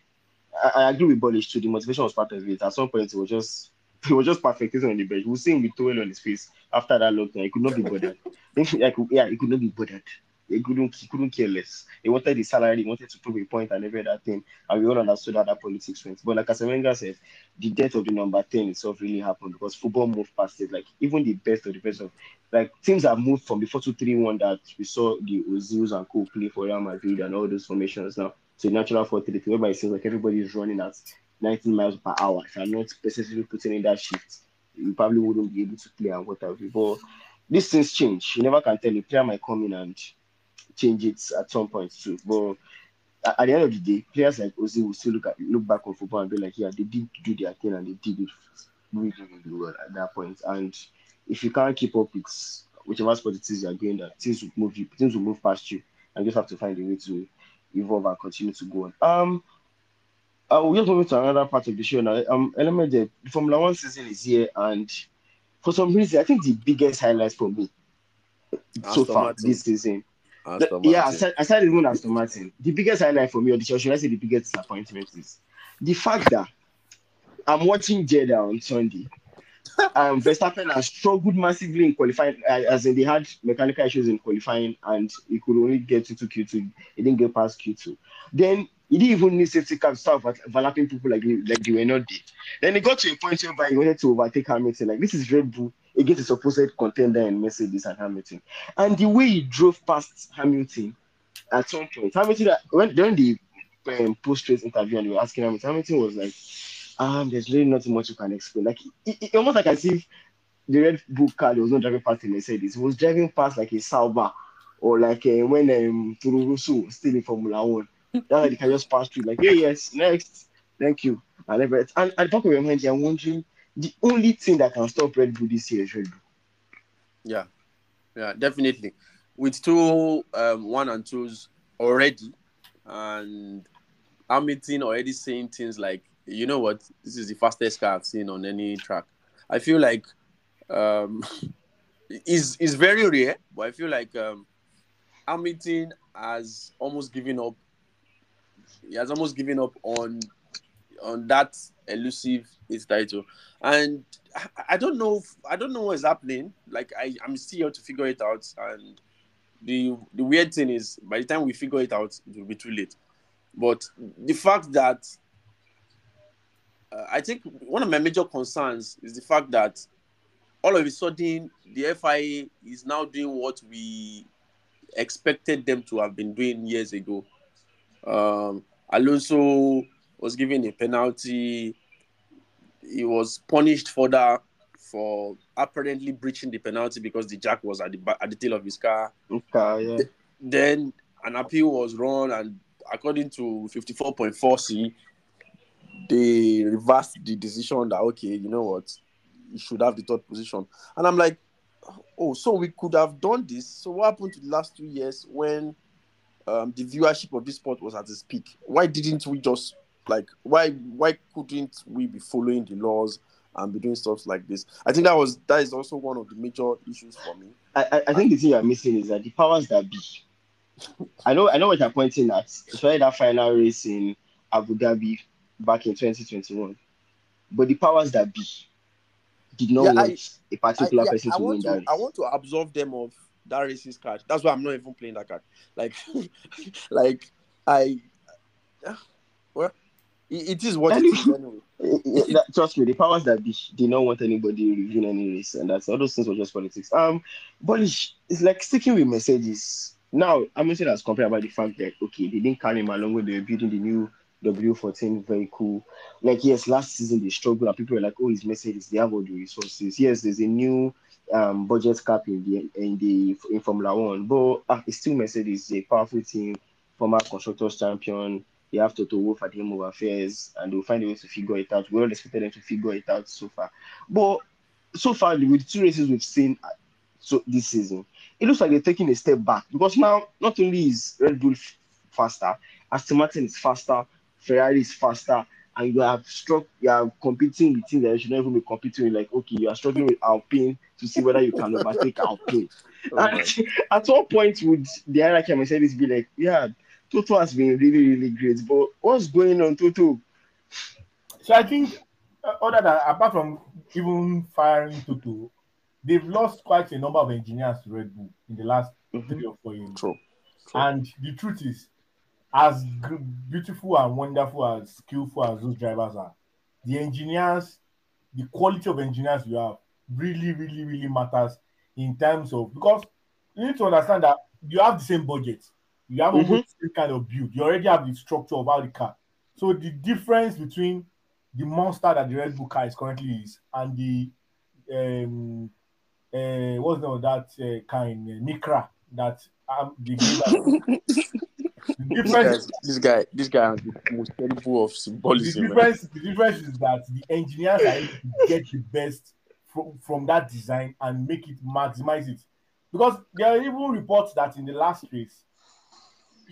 I, I agree with Polish too. The motivation was part of it. At some point, it was just he was just perfect sitting on the bench. We see him with towel on his face after that lockdown. He could not be bothered. yeah, he could not be bothered. He couldn't, he couldn't care less. He wanted his salary, he wanted to prove a point and every other thing. And we all understood how that politics went. But like as Wenger said, the death of the number 10 itself really happened because football moved past it. Like even the best of the best of like teams have moved from the 4 2 3 1 that we saw the Ozils and co play for Real Madrid and all those formations now the natural 4 3 3, whereby it seems like everybody is running at 19 miles per hour. If I'm not specifically putting in that shift, you probably wouldn't be able to play and what have you. But these things change. You never can tell. A player might come in and change it at some point too. But at, the end of the day, players like Ozil will still look at look back on football and be like, yeah, they did do their thing and they did it really, really well at that point. And if you can't keep up with whichever sport it is you're going, that things will move you, things will move past you, and you just have to find a way to evolve and continue to go on. Um, Uh, we're just moving to another part of the show now. Um, element the Formula One season is here, and for some reason, I think the biggest highlights for me so far Martin. this season. Aston yeah, aside, aside even Aston Martin, the biggest highlight for me, or the, should I say the biggest disappointment is the fact that I'm watching Jeddah on Sunday. Um, Verstappen has struggled massively in qualifying, uh, as in they had mechanical issues in qualifying, and he could only get into Q2. He didn't get past Q2. Then he didn't even need safety car to start over- overlapping people like like they were not there. Then he got to a point where he wanted to overtake Hamilton. Like this is Red Bull against a supposed contender in Mercedes and Hamilton, and the way he drove past Hamilton at some point, Hamilton when during the um, post race interview and they were asking Hamilton, Hamilton was like, um, there's really not much you can explain. Like it, it, almost like as if the Red Bull car that was not driving past a Mercedes, he was driving past like a Sauber or like uh, when um was still in Formula One. That's like they can just pass through, like, hey, yes, next, thank you. And everything. And at the back of your mind, you're wondering the only thing that can stop Red Bull this year is Red Bull. Yeah, yeah, definitely. With two um, one and twos already, and Hamilton already saying things like, you know what, this is the fastest car I've seen on any track. I feel like um, is is very rare, but I feel like um, Hamilton has almost given up. He has almost given up on on that elusive his title, and I- don't know. I don't know what is happening. Like I, I'm still here to figure it out. And the the weird thing is, by the time we figure it out, it will be too late. But the fact that uh, I think one of my major concerns is the fact that all of a sudden the FIA is now doing what we expected them to have been doing years ago. Um, Alonso was given a penalty. He was punished further for apparently breaching the penalty because the jack was at the at the tail of his car. Okay, yeah. Then an appeal was run, and according to 54.4c, they reversed the decision that okay, you know what, you should have the third position. And I'm like, oh, so we could have done this. So what happened to the last two years when um, the viewership of this sport was at its peak? Why didn't we just like why why couldn't we be following the laws and be doing stuff like this? I think that was that is also one of the major issues for me. I, I, I think the thing you're missing is that the powers that be. I know I know what you're pointing at, especially that final race in Abu Dhabi back in 2021. But the powers that be did not Yeah, want a particular I, yeah, person to win want that race. I want to absolve them of that racist card. That's why I'm not even playing that card. Like, like I, well, it, it is what it is anyway. Eh, eh, that- trust me, the powers that be did not want anybody reviewing any race, and that's all those things were just politics. Um, but it's, it's like sticking with Mercedes. Now, I'm saying as compared about the fact that okay, they didn't carry him along when they were building the new W14 very cool. Like, yes, last season they struggled, and people were like, oh, it's Mercedes, they have all the resources. Yes, there's a new um budget cap in the in the in Formula One, but ah, it's still Mercedes, a powerful team, former constructors champion. They have Toto Wolff at the Home of Affairs, and they'll find a way to figure it out. We all expected them to figure it out so far, but so far with two races we've seen uh, so this season, it looks like they're taking a step back because now not only is Red Bull faster, Aston Martin is faster, Ferrari is faster, and you have struck, you are competing with teams that you should not even be competing with. Like, okay, you are struggling with Alpine to see whether you can overtake Alpine. Oh my- at what point would the hierarchy of Mercedes be like, yeah, Toto has been really, really great, but what's going on, Toto? So I think, uh, other than apart from even firing Toto, they've lost quite a number of engineers to Red Bull in the last Mhm. three or four years. True. True. And the truth is, as beautiful and wonderful as skillful as those drivers are, the engineers, the quality of engineers you have, really, really, really matters in terms of because you need to understand that you have the same budget, you have almost the same kind of build, you already have the structure of how the car. So the difference between the monster that the Red Bull car is currently is and the um uh what's the that uh, kind uh, Micra that um the This guy, this guy, this guy has the most terrible of the symbolism. man. difference the difference is that the engineers are able to get the best from, from that design and make it maximize it because there are even reports that in the last race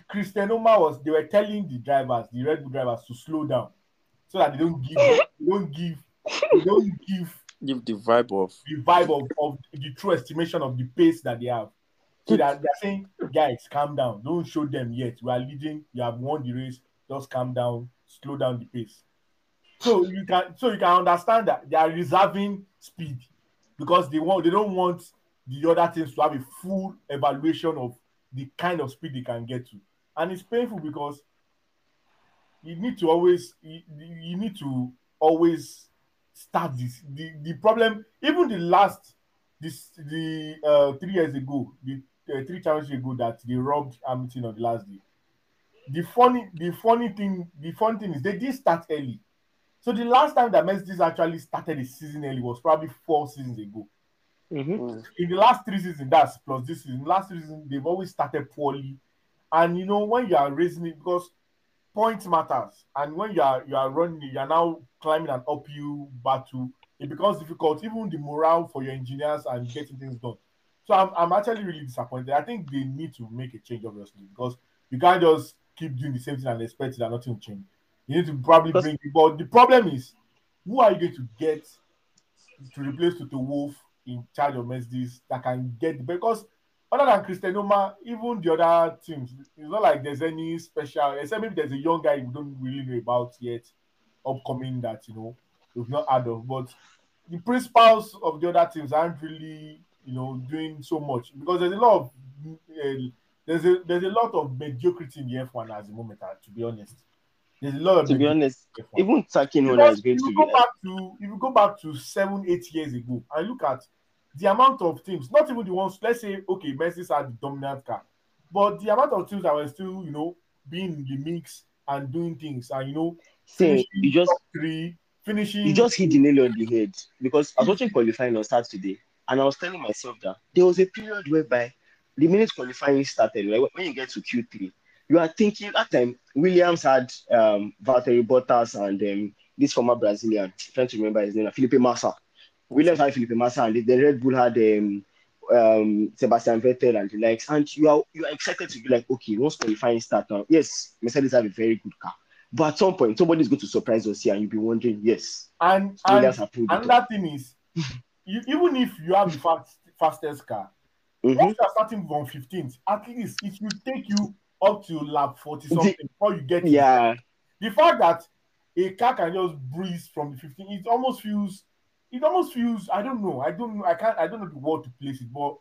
Christian Horner was they were telling the drivers the Red Bull drivers to slow down so that they don't give they don't give they don't give Give the vibe of the vibe of, of the true estimation of the pace that they have. So that they're saying, guys, calm down. Don't show them yet. We are leading. You have won the race. Just calm down. Slow down the pace. So you can so you can understand that they are reserving speed because they want they don't want the other teams to have a full evaluation of the kind of speed they can get to. And it's painful because you need to always you, you need to always start this. The the problem, even the last this the uh three years ago, the uh, three championships ago that they robbed Hamilton on the last day. The funny the funny thing the funny thing is they did start early. So the last time that Mercedes actually started the season early was probably four seasons ago. Mm-hmm. In the last three seasons, that's plus this season. Last season, they've always started poorly. And you know, when you are raising it, because points matters, and when you are you are running, you are now climbing an uphill battle, it becomes difficult, even the morale for your engineers and getting things done. So I'm, I'm actually really disappointed. I think they need to make a change, obviously, because you can't just keep doing the same thing and expect that nothing will change. You need to probably Because- bring but the problem is who are you going to get to replace Toto Wolff in charge of Mercedes that can get because other than Christian Horner, even the other teams, it's not like there's any special except maybe there's a young guy we don't really know about yet, upcoming that you know we've not heard of. But the principals of the other teams aren't really, you know, doing so much because there's a lot of uh, there's a there's a lot of mediocrity in the F1 at the moment. uh, to be honest, there's a lot of To be honest, in the F1. even Takin Honda Because is going if to you be go like, back to if you go back to seven, eight years ago and look at the amount of teams, not even the ones, let's say, okay, Mercedes had the dominant car, but the amount of teams that were still, you know, being in the mix and doing things and you know, say you just three, finishing you just hit the nail on the head because I was watching qualifying on Saturday and I was telling myself that there was a period whereby the minute qualifying started, like when you get to Q3, you are thinking that time Williams had um Valtteri Bottas and um, this former Brazilian, trying to remember his name, Felipe Massa. Williams had Felipe Massa and the Red Bull had um, um Sebastian Vettel and the likes, and you are you are excited to be like, okay, once qualifying start now, yes, Mercedes have a very good car. But at some point, somebody's going to surprise us here, and you'll be wondering, yes, and Williams and have pulled it off. another thing is you, even if you have the fast, fastest car, Mhm. once you are starting from 15th, at least it will take you up to lap 40 something before you get to Yeah, the fact that a car can just breeze from the 15 it almost feels it almost feels i don't know i don't know i can't i don't know the word to place it but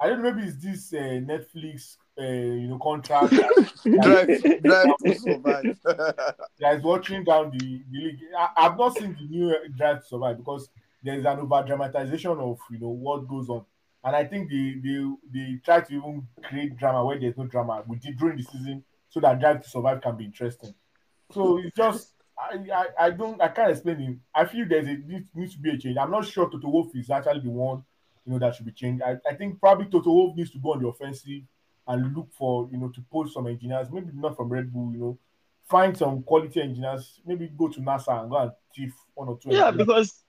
i don't know maybe it's this uh, netflix uh, you know contract drive, drive to survive. that is watering down the, the league I, i've not seen the new drive to survive because there's an over dramatization of you know what goes on and i think they they they try to even create drama where there's no drama we did during the season so that drive to survive can be interesting so it's just I, I, I don't I can't explain it. I feel there's a needs, needs to be a change. I'm not sure Toto Wolff is actually the one you know that should be changed. I, I think probably Toto Wolff needs to go on the offensive and look for you know to poach some engineers, maybe not from Red Bull, you know, find some quality engineers, maybe go to NASA and go and thief one or two. yeah, engineers. because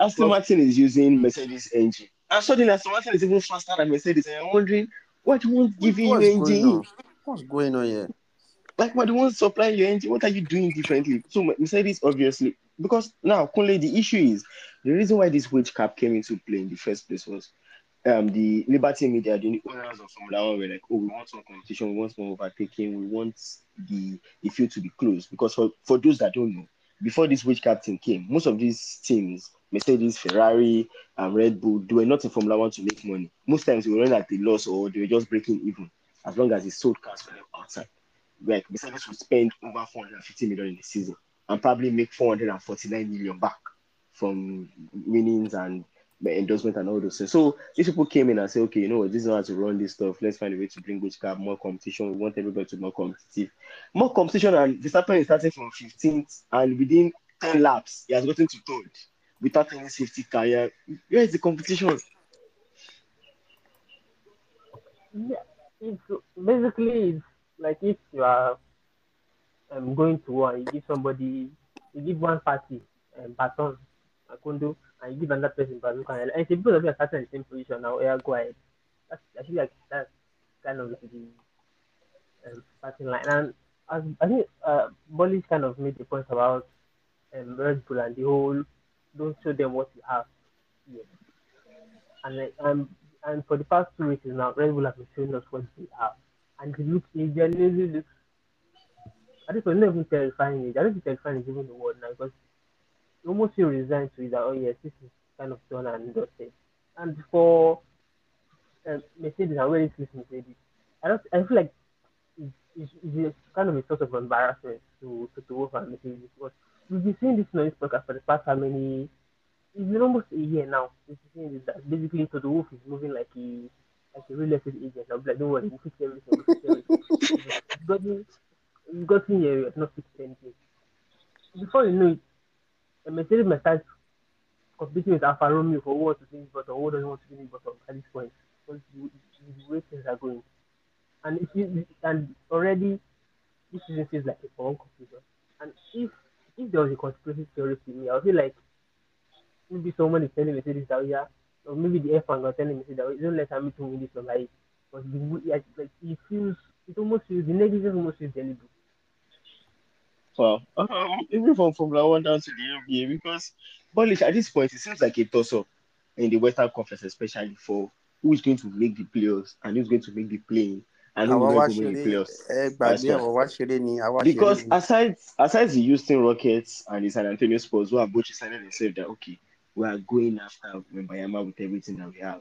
Aston Martin is using Mercedes engine, and suddenly Aston Martin is even faster than Mercedes, and I'm wondering what won't give you What's engine? What's going on here? Like, what the ones supplying your engine? What are you doing differently? So Mercedes, obviously, because now, Kunle, the issue is the reason why this wage cap came into play in the first place was um the Liberty Media, the owners of Formula One were like, oh, we want more competition, we want more overtaking, we want the the field to be closed. Because for, for those that don't know, before this wage captain came, most of these teams, Mercedes, Ferrari, and Red Bull, they were not in Formula One to make money. Most times they were running at a loss or they were just breaking even, as long as they sold cars for them outside. Like Mercedes would spend over 450 million in the season and probably make 449 million back from winnings and endorsement and all those things. So these people came in and said, okay, you know what, this is how to run this stuff. Let's find a way to bring which cap more competition. We want everybody to be more competitive. More competition and Verstappen is starting from 15th and within 10 laps, he has gotten to third without any safety car. Yeah. Where is the competition? Yeah, it's basically it's like if you are um, going to war, you give somebody, you give one party um, baton, a condo, and give another person bazooka. And if both of you are in the same position now, yeah, go ahead. That's, feel like that's kind of the um, starting line. And as I think uh, Bolly's kind of made the point about um, Red Bull and the whole don't show them what you have yet. And um, and for the past two races now, Red Bull have been showing us what they have, and it looks it genuinely looks. I not even terrifying. I don't think terrifying is even the word now because almost feel resigned to it that oh yes, this is kind of done and dusted. And for um, Mercedes, I really feel Mercedes. I don't. I feel like it's, it's, it's kind of a sort of embarrassment to to, to Wolf and Mercedes because we've been seeing this noise podcast for the past how many? It's been almost a year now. We've been this that basically to the Wolf is moving like a like a real estate agent. I'll be like, don't worry, we'll fix everything. We'll fix everything. It's gotten, it's gotten here, it's not fixed anything. Before you know it, Mercedes might start competing with Alfa Romeo for who wants to finish bottom, who doesn't want to finish bottom at this point. Because the, way things are going. And you, and already this season feels like a foregone conclusion. And if if there was a conspiracy theory to me, I would feel like maybe someone is telling Mercedes that yeah, or maybe the F1 was telling Mercedes that don't let Hamilton win this one, like, like, like it feels, it almost feels the negligence almost feels deliberate. Wow. Um, even from Formula One down to the NBA, because Polish at this point it seems like a toss up in the Western Conference, especially for who is going to make the playoffs and who's going to make the play and who àwa will wá not make the playoffs. ẹ That's gbàgbé right. àwa wá ṣeré ni àwa Because aside aside the Houston Rockets and the San Antonio Spurs, who have both decided themselves that okay, we are going after Wembanyama with everything that we have.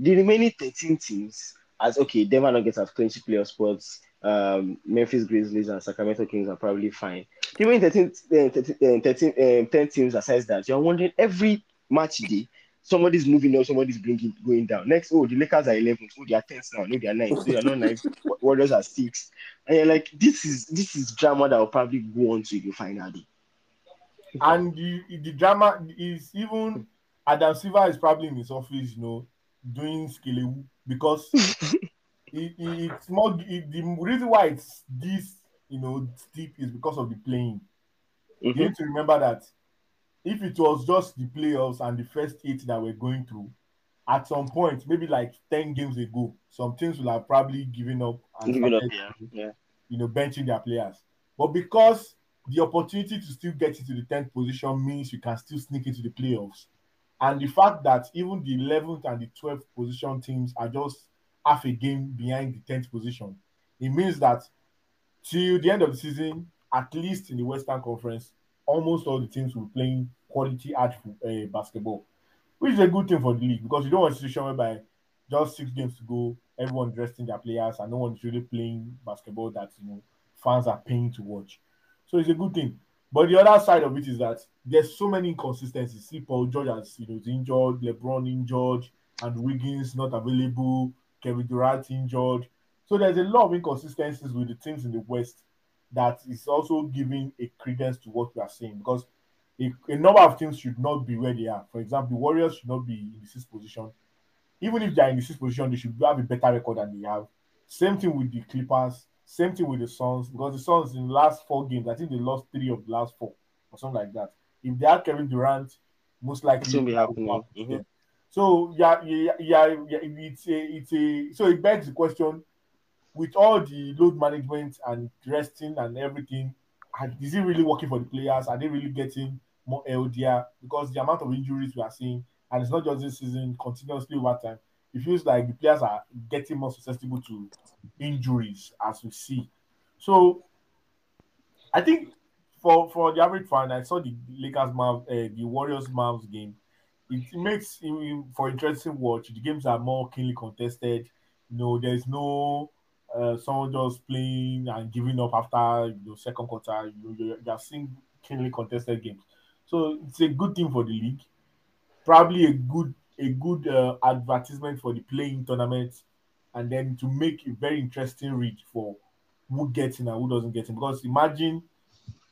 The remaining 13 teams, as okay, Denver Nuggets have 20 playoff spots. Um, Memphis Grizzlies and Sacramento Kings are probably fine. Remaining 13, uh, 13, uh, 13 um, 10 teams aside that, you're wondering every match day, somebody's moving up, somebody's bringing going down. Next, oh, the Lakers are 11, oh, they are 10 now, no, they are 9, so they are not 9, Warriors are 6. And you're like, this is this is drama that will probably go on to the final day. and the the drama is even Adam Silver is probably in his office, you know, doing skelewu because it, it, it's more it, the reason why it's this you know steep is because of the playing. You Mhm. need to remember that if it was just the playoffs and the first eight that we're going through, at some point, maybe like 10 games ago, some teams will have probably given up and up, yeah, yeah. you know, benching their players. But because the opportunity to still get into the 10th position means you can still sneak into the playoffs. And the fact that even the 11th and the 12th position teams are just half a game behind the 10th position, it means that till the end of the season, at least in the Western Conference, almost all the teams will be playing quality hard uh, basketball, which is a good thing for the league because you don't want a situation whereby just six games to go, everyone resting their players, and no one is really playing basketball that you know fans are paying to watch. So it's a good thing. But the other side of it is that there's so many inconsistencies. See, Paul George has you know injured, LeBron injured, and Wiggins not available, Kevin Durant injured. So there's a lot of inconsistencies with the teams in the West that is also giving a credence to what we are saying because a, a number of teams should not be where they are. For example, the Warriors should not be in the sixth position. Even if they are in the sixth position, they should have a better record than they have. Same thing with the Clippers. Same thing with the Suns because the Suns in the last four games, I think they lost three of the last four or something like that. If they had Kevin Durant, most likely It be happening. Mhm. them. So yeah, yeah, yeah, yeah, it's a, it's a. So it begs the question: with all the load management and resting and everything, is it really working for the players? Are they really getting more LDR? Because the amount of injuries we are seeing, and it's not just this season, continuously over time, it feels like the players are getting more susceptible to injuries as we see. So I think for for the average fan, I saw the Lakers Mavs, uh, the Warriors Mavs game. It makes for interesting watch. The games are more keenly contested. You know, there's no uh, someone just playing and giving up after you know second quarter. You know, you're, you're seeing keenly contested games. So it's a good thing for the league. Probably a good a good uh, advertisement for the playing tournament, and then to make a very interesting read for who gets in and who doesn't get in. Because imagine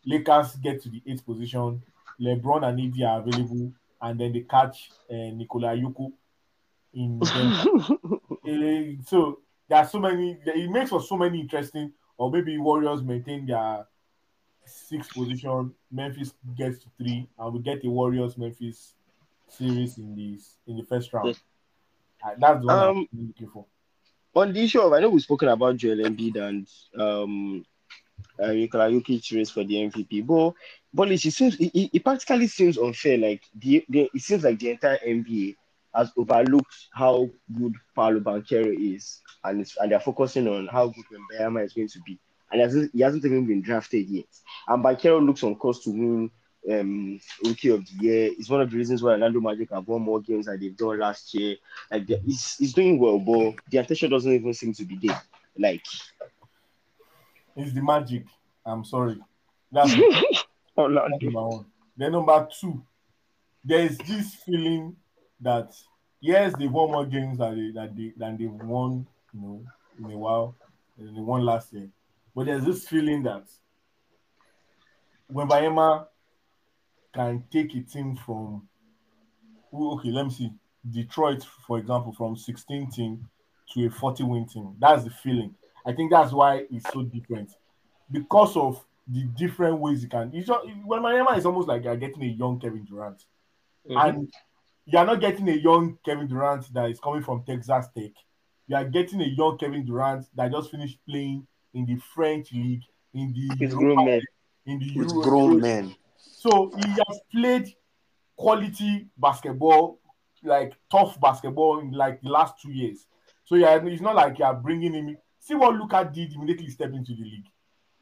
Lakers get to the eighth position, LeBron and AD are available, and then they catch uh, Nikola Jokic in Denver. Eh, so there are so many. It makes for so many interesting. Or maybe Warriors maintain their sixth position. Memphis gets to three, and we get the Warriors Memphis series in this in the first round. Yes. Uh, that's the one Um, I'm looking for. On the issue of, I know we've spoken about Joel Embiid and um, uh, Nikola Jokic race for the MVP. But but it seems it, it, practically seems unfair. Like the, the it seems like the entire NBA has overlooked how good Paolo Banchero is, and it's, and they're focusing on how good Wembanyama is going to be. And he hasn't, he hasn't even been drafted yet. And Banchero looks on course to win um rookie of the year. It's one of the reasons why Orlando Magic have won more games than they've done last year. Like he's, he's doing well, but the attention doesn't even seem to be there. Like It's the magic. I'm sorry. That's Orlando. number one. Then number two, there is this feeling that yes, they've won more games than they, that they than they've won, you know, in a while. than They won last year. But there's this feeling that Wembanyama can take a team from okay, let me see. Detroit, for example, from 16 team to a 40 win team. That's the feeling. I think that's why it's so different. Because of the different ways you can. It's just, when Miami is almost like you're getting a young Kevin Durant. Mm-hmm. And you're not getting a young Kevin Durant that is coming from Texas Tech. You are getting a young Kevin Durant that just finished playing in the French league, in the It's Europa grown men. in the With Euro- grown men. so he has played quality basketball, like tough basketball in like the last two years. So yeah, it's not like you are bringing him. See what Luka did immediately step into the league.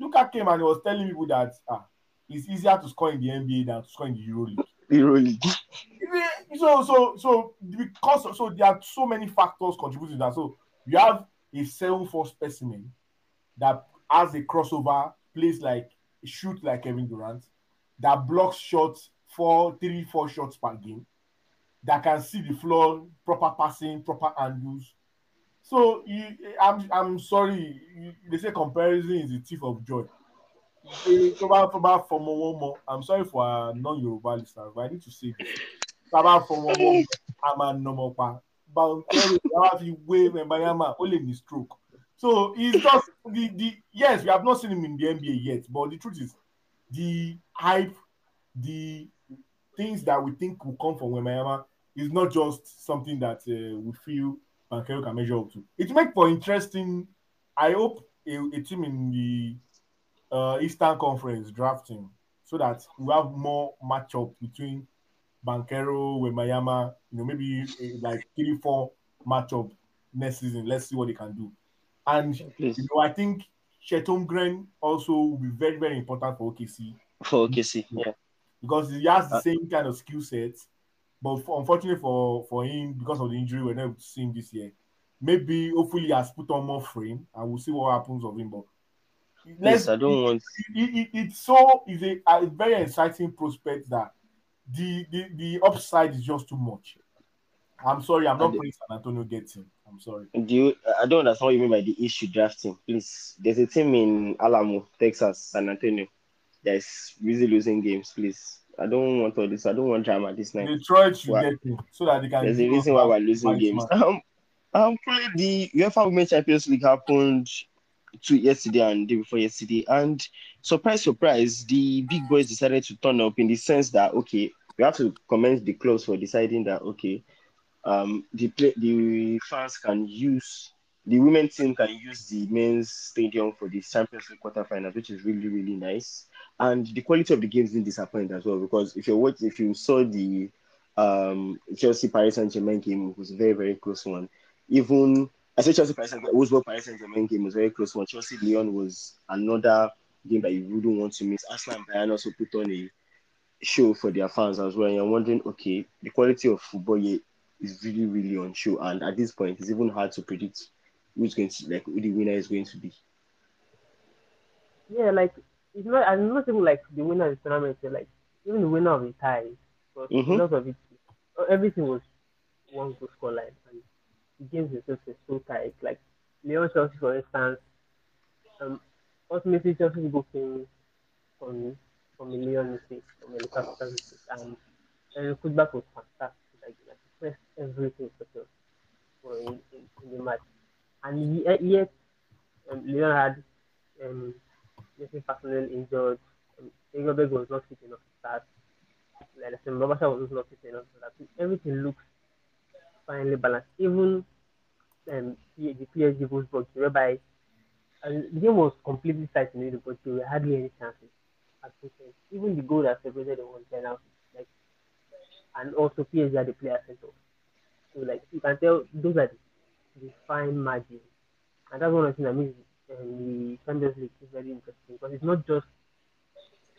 Luka came and he was telling people that ah, it's easier to score in the NBA than to score in the Euro League. Euro League. So so so because so there are so many factors contributing to that. So you have a seven four specimen that has a crossover, plays like shoot like Kevin Durant, that blocks shots four, three, four shots per game, that can see the floor, proper passing, proper angles. So you, I'm I'm sorry, you, they say comparison is the thief of joy. I'm sorry for non-Yoruba listeners, but I need to say this. Toba Fomo Womo, I'm a normal pa. But have you way Wembanyama only in stroke. So he's just the the yes, we have not seen him in the NBA yet, but the truth is the hype, the things that we think will come from Wembanyama is not just something that uh, we feel Can measure up to. It make for interesting. I hope a, a team in the uh, Eastern Conference drafting so that we have more matchup between Banchero, Wembanyama, you know, maybe a, like three, four matchup next season. Let's see what they can do. And Please. you know, I think Chet Holmgren also will be very, very important for OKC For OKC. Yeah. because he has the Uh, same kind of skill set. But for, unfortunately for, for him, because of the injury, we're not able to see him this year. Maybe, hopefully, he has put on more frame, and we'll see what happens of him. But Please, I don't want it, it, it's so is a, a very exciting prospect that the, the the upside is just too much. I'm sorry, I'm not praying San Antonio gets him. I'm sorry. do you I don't understand what you mean by the issue drafting. Please. There's a team in Alamo, Texas, San Antonio. That's busy losing games, please. I don't want all this. I don't want drama this night. Detroit should Why? get so that they can. There's a reason why we're losing games. Um, um, the UEFA Women's Champions League happened to yesterday and day before yesterday, and surprise, surprise, the big boys decided to turn up in the sense that okay, we have to commend the clubs for deciding that okay, um, the play, the fans can use the women team can use the men's stadium for the Champions League quarterfinals, which is really really nice. And the quality of the games didn't disappoint as well because if you watch, if you saw the um Chelsea Paris Saint Germain game it was a very very close one. Even I say Chelsea Paris Saint Wolfsburg Paris Saint Germain game was very close one. Chelsea Lyon was another game that you wouldn't want to miss. Arsenal and Bayern also put on a show for their fans as well. And you're wondering, okay, the quality of football is really really on show. And at this point, it's even hard to predict who's going to like who the winner is going to be. Yeah, like it's not. I'm not even like the winner of the tournament. Like even the winner of the ties, but a lot of it, everything was one goal scoreline, and the games themselves were so tight. Like Lyon Chelsea, for instance, um, ultimately Chelsea goal came from from a Lyon mistake, from a Lucas mistake, and and the feedback was fantastic. Like, like pressed everything for Chelsea for in, in, in the match, and yet, yet um, Lyon had um, Messi personnel injured. Um, Ingobeg was not fit enough to start. Like I said, Babasha was not fit enough to start. Everything looks finely balanced. Even um, P- the PSG Wolfsburg, whereby And the game was completely tight in it, but there were hardly any chances at. Even the goal that separated them was penalty. Like, and also PSG had the player center. So like you can tell those are the, the fine margins. And that's one of the things that makes um, the Champions League is very interesting because it's not just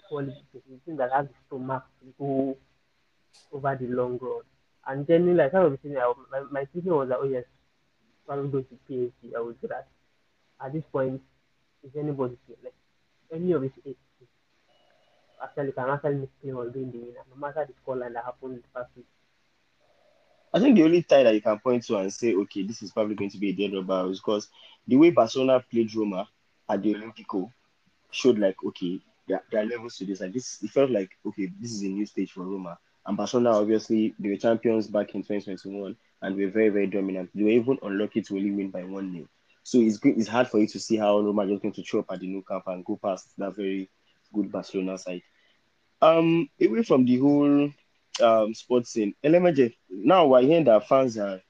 quality, it's the thing that has the stomach to go over the long run. And generally, like I was saying, I, my, my thinking was that, oh yes, probably go to PSG, I would do that. At this point, is anybody here? Like, any of these eight actually can actually make claim on being the winner, no matter the scoreline that happened in the past week. I think the only tie that you can point to and say, okay, this is probably going to be a dead rubber is because the way Barcelona played Roma at the Olimpico showed like, okay, there, there are levels to this. Like this, it felt like, okay, this is a new stage for Roma. And Barcelona, obviously, they were champions back in 2021 and were very, very dominant. They were even unlucky to only win by one nil. So it's good, it's hard for you to see how Roma is going to show up at the Nou Camp and go past that very good Barcelona side. Um, away from the whole um sports scene, LMJ, now we're hearing that fans are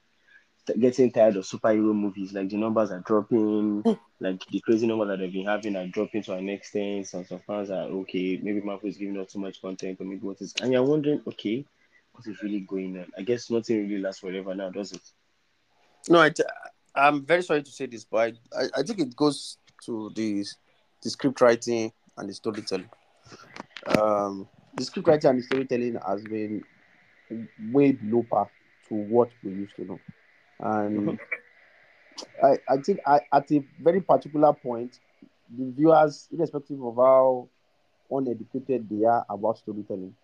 getting tired of superhero movies. Like the numbers are dropping, like the crazy numbers that they've been having are dropping to an extent. Some some fans are okay, maybe Marvel is giving us too much content, or maybe what is and you're wondering, okay, what is really going on? I guess nothing really lasts forever now, does it? No, I, I'm very sorry to say this, but I, I, I think it goes to the the script writing and the storytelling. Um, the script writing and the storytelling has been way below par to what we used to know, and I, I think I, at a very particular point, the viewers, irrespective of how uneducated they are about storytelling,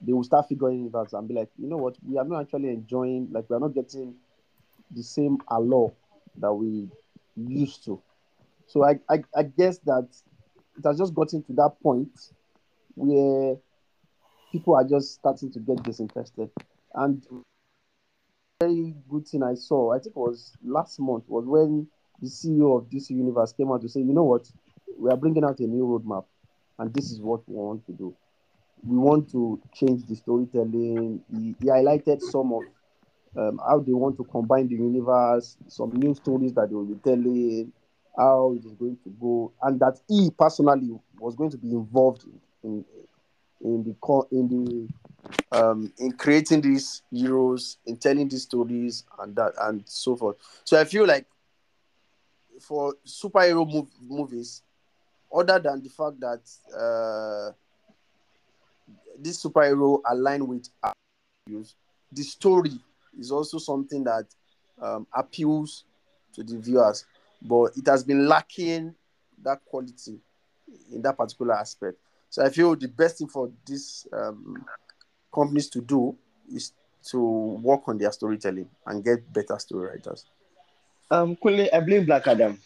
they will start figuring it out and be like, you know what, we are not actually enjoying, like we are not getting the same allure that we used to. So I, I, I guess that it has just gotten to that point where people are just starting to get disinterested. And very good thing I saw, I think it was last month, was when the CEO of DC Universe came out to say, you know what, we are bringing out a new roadmap, and this is what we want to do. We want to change the storytelling. He, he highlighted some of um, how they want to combine the universe, some new stories that they will be telling, how it is going to go, and that he personally was going to be involved in in, in the in the um, in creating these heroes, in telling these stories, and that and so forth. So I feel like for superhero mov- movies, other than the fact that uh, this superhero align with our the story is also something that um, appeals to the viewers, but it has been lacking that quality in that particular aspect. So I feel the best thing for these um, companies to do is to work on their storytelling and get better story writers. Um, quickly, I blame Black Adam.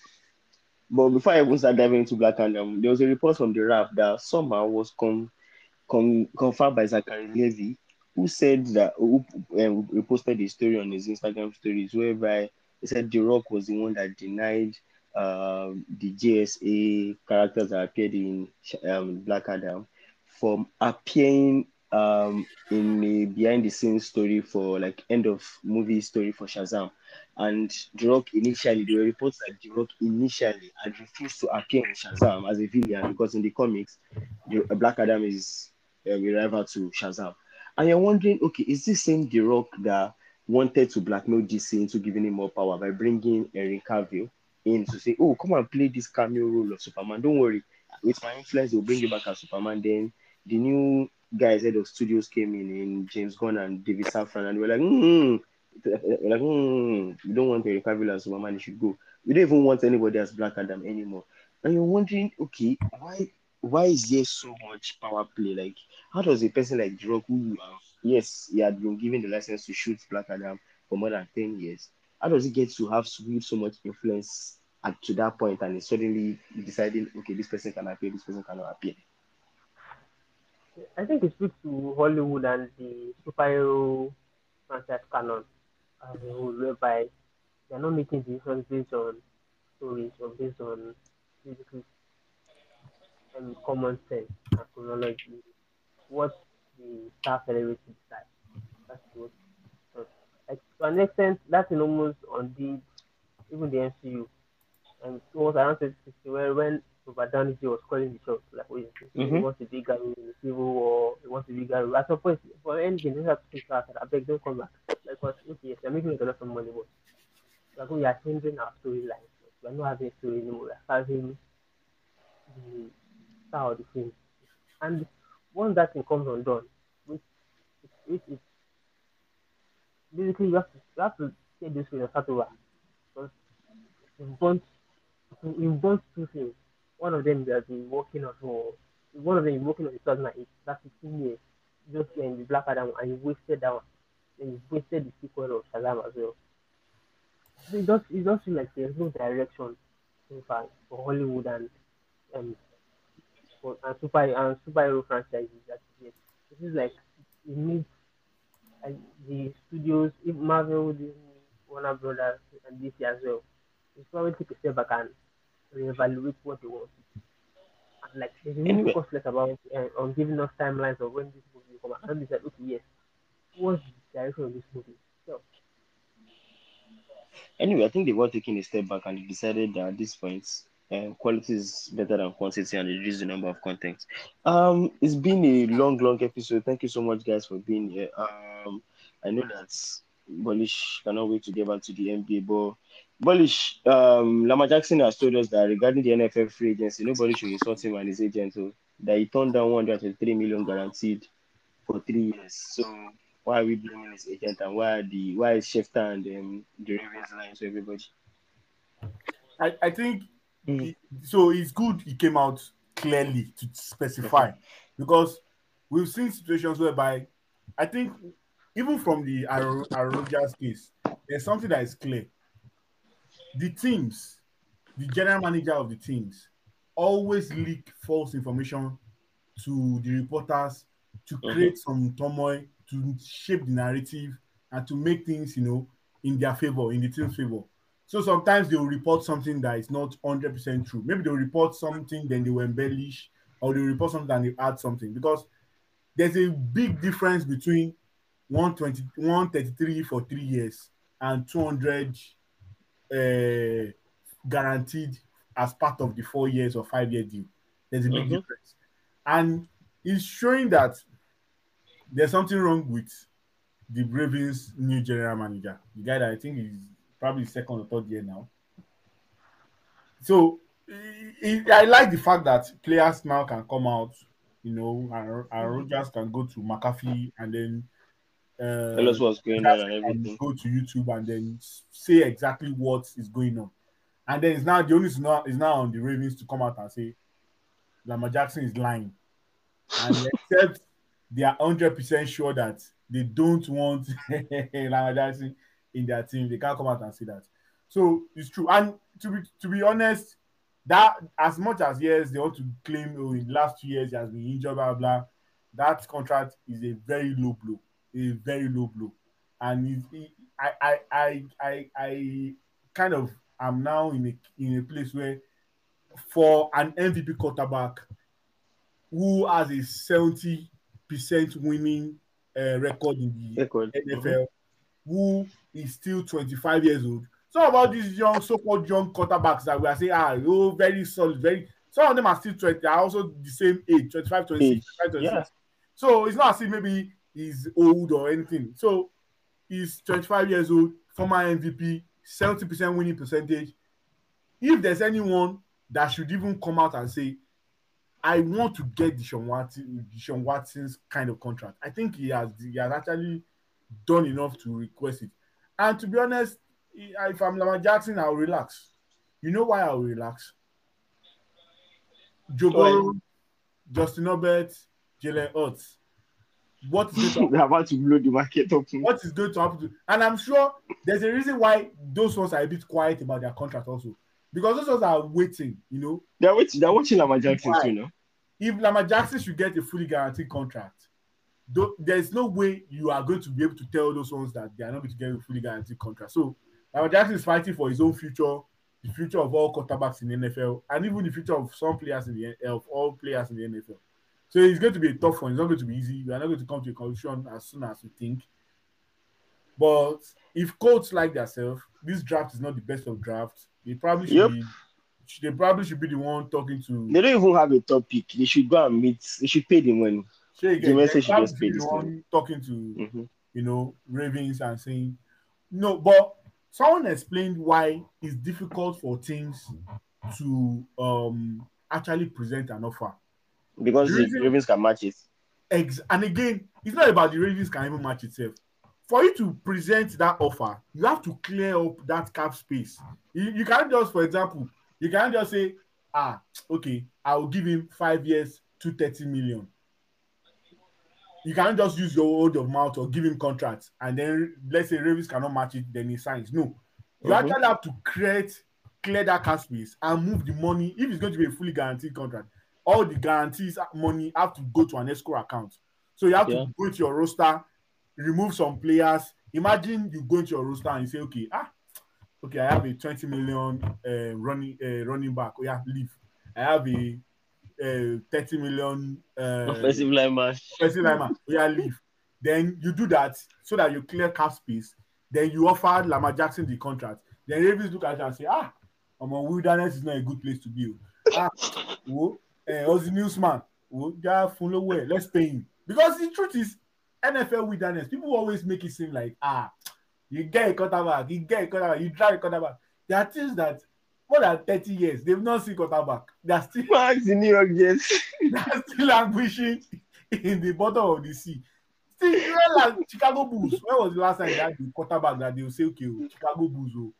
But before I even start diving into Black Adam, there was a report from the Wrap that somehow was con- con- confirmed by Zachary Levi, who said that who um, reposted a story on his Instagram stories whereby he said The Rock was the one that denied um, the JSA characters that appeared in um, Black Adam from appearing um, in a behind the scenes story for like end of movie story for Shazam. And The Rock initially, there were reports that The Rock initially had refused to appear in Shazam as a villain because in the comics, the, Black Adam is um, a rival to Shazam. And you're wondering, okay, is this same The Rock that wanted to blackmail DC into giving him more power by bringing Henry Cavill in to say, oh, come and play this cameo role of Superman. Don't worry, with my influence, they'll bring you back as Superman. Then the new guys head of studios came in, in James Gunn and David Safran, and we're like, hmm, we're like, hmm, we don't want Henry Cavill as Superman. He should go. We don't even want anybody as Black Adam anymore. And you're wondering, okay, why why is there so much power play? Like, how does a person like The Rock, who yes, he had been given the license to shoot Black Adam for more than 10 years, how does it get to have wield so much influence at to that point and suddenly deciding, okay, this person can appear, this person cannot appear? I think it speaks to Hollywood and the superhero franchise canon as a whole, whereby they're not making decisions based on stories or based on basically um, common sense and chronology. What the star celebrity decide. That's what. Like, to an extent, that's an almost undid even the MCU. and it was around 2016 where when Robert Downey Jr. was calling the shots, like, oh, he Mhm. wants to be Gary in the Civil War, he wants to be Gary. At some point, for anything, they have to think out, I beg, don't come back. Because, okay, yes, you're making a lot of money, but like, we are changing our storyline. We're not having a story anymore, we're having the style of the film. And once that thing comes undone, which, which is basically you have to, you have to take this with your start over. Because you've burnt, you've two things. One of them has been working on for, one of them is working on 2008, that's 15 years, just in the Black Adam, and you wasted that one. Then you wasted the sequel of Shazam as well. So it does, it does seem like there's no direction so far for Hollywood and um, for, and super and superhero franchises that yet. This is like it needs the studios, if Marvel, Disney, Warner Brothers, and DC as well. It's probably take a step back and reevaluate what they want. And like there's really Anyway. costless about uh, on giving us timelines of when this movie will come out. And they said, okay, yes, what's the direction of this movie? So Anyway, I think they were taking a step back and they decided that at this point, um, quality is better than quantity and reduce the number of content. Um, it's been a long, long episode. Thank you so much, guys, for being here. Um, I know that Bolish cannot wait to get back to the NBA, but Bolish, um, Lamar Jackson has told us that regarding the NFL free agency, nobody should insult him and his agent. So that he turned down 123 million guaranteed for three years. So why are we blaming his agent and why the why is Schefter and um, the Ravens lying to everybody? I, I think Mm. so it's good he came out clearly to specify because we've seen situations whereby I think even from the Aaron Rodgers case, there's something that is clear. The teams, the general manager of the teams, always leak false information to the reporters to create some turmoil, to shape the narrative, and to make things, you know, in their favor, in the team's favor. So sometimes they will report something that is not 100% true. Maybe they'll report something, then they will embellish, or they'll report something and they add something. Because there's a big difference between 120, 133 for three years and 200 uh, guaranteed as part of the four years or five year deal. There's a big Mhm. difference. And it's showing that there's something wrong with the Ravens' new general manager, the guy that I think is probably second or third year now. So I- like the fact that players now can come out, you know, and, and Rodgers can go to McAfee and then uh, Tell us what's going on and and everything. go to YouTube and then say exactly what is going on. And then it's now the only is now is now on the Ravens to come out and say Lamar Jackson is lying. And except they are hundred percent sure that they don't want Lamar Jackson in their team, they can't come out and say that. So it's true. And to be to be honest, that as much as yes, they want to claim oh, in the last two years he has been injured, blah blah. that contract is a very low blow, a very low blow, and it, it, I, I, I, I, I kind of am now in a in a place where for an MVP quarterback who has a seventy percent winning uh, record in the Record. NFL, who is still 25 years old. Some about these young, so-called young quarterbacks that we are saying, ah, oh, very solid, very. Some of them are still 20, are also the same age, 25, 26, Age. 25, 26. Yeah. So it's not as if maybe he's old or anything. So he's 25 years old, former MVP, 70% winning percentage. If there's anyone that should even come out and say, I want to get Deshaun Watson, Deshaun Watson's kind of contract, I think he has he has actually done enough to request it. And to be honest, if I'm Lamar Jackson, I'll relax. You know why I'll relax? Burrow, Justin Herbert, Jalen Hurts. What is going to They're about to blow the market up. what is going to happen to and i'm sure there's a reason why those ones are a bit quiet about their contract also because those ones are waiting you know They're waiting. They're watching Lamar Jackson Why? too, no? if Lamar Jackson should get a fully guaranteed contract there's no way you are going to be able to tell those ones that they are not going to get a fully guaranteed contract so Lamar Jackson is fighting for his own future the future of all quarterbacks in the NFL and even the future of some players in the of all players in the NFL so it's going to be a tough one it's not going to be easy we are not going to come to a conclusion as soon as we think But if coaches like themselves, this draft is not the best of drafts. They probably should Yep. be they probably should be the one talking to. They don't even have a top pick. They should go and meet. They should pay the money. The they message should just be the one talking to Mhm. you know Ravens and saying no, but someone explained why it's difficult for teams to um actually present an offer. Because The the Ravens can match it. Ex- and again, it's not about the Ravens can even match itself. For you to present that offer, you have to clear up that cap space. You, you can't just, for example, you can't just say, ah, okay, I will give him five years, 230 million. You can't just use your word of mouth or give him contracts and then let's say Ravens cannot match it, then he signs. No. You Mhm. actually have to create clear that cap space and move the money if it's going to be a fully guaranteed contract all the guarantees money have to go to an escrow account. So you have Yeah. to go to your roster, remove some players. Imagine you go into your roster and you say, okay, ah, okay, I have a 20 million uh, running uh, running back. Oh, yeah, leave. I have a uh, 30 million uh, Offensive lineman. offensive lineman. Yeah, leave. Then you do that so that you clear cap space. Then you offer Lamar Jackson the contract. Then Ravens look at you and say, ah, I'm on wilderness is not a good place to be. Ah, oh, uh, was the newsman. Oh, yeah, follow where? Let's pay him. Because the truth is, NFL wilderness, people always make it seem like, ah, you get a quarterback, you get a quarterback, you drive a quarterback. There are things that more than 30 years, they've not seen quarterback. They're still, Max the New York Jets. they're still languishing in the bottom of the sea. Still, you know, like Chicago Bulls. When was the last time they had the quarterback that they will say, okay, oh, Chicago Bulls, oh,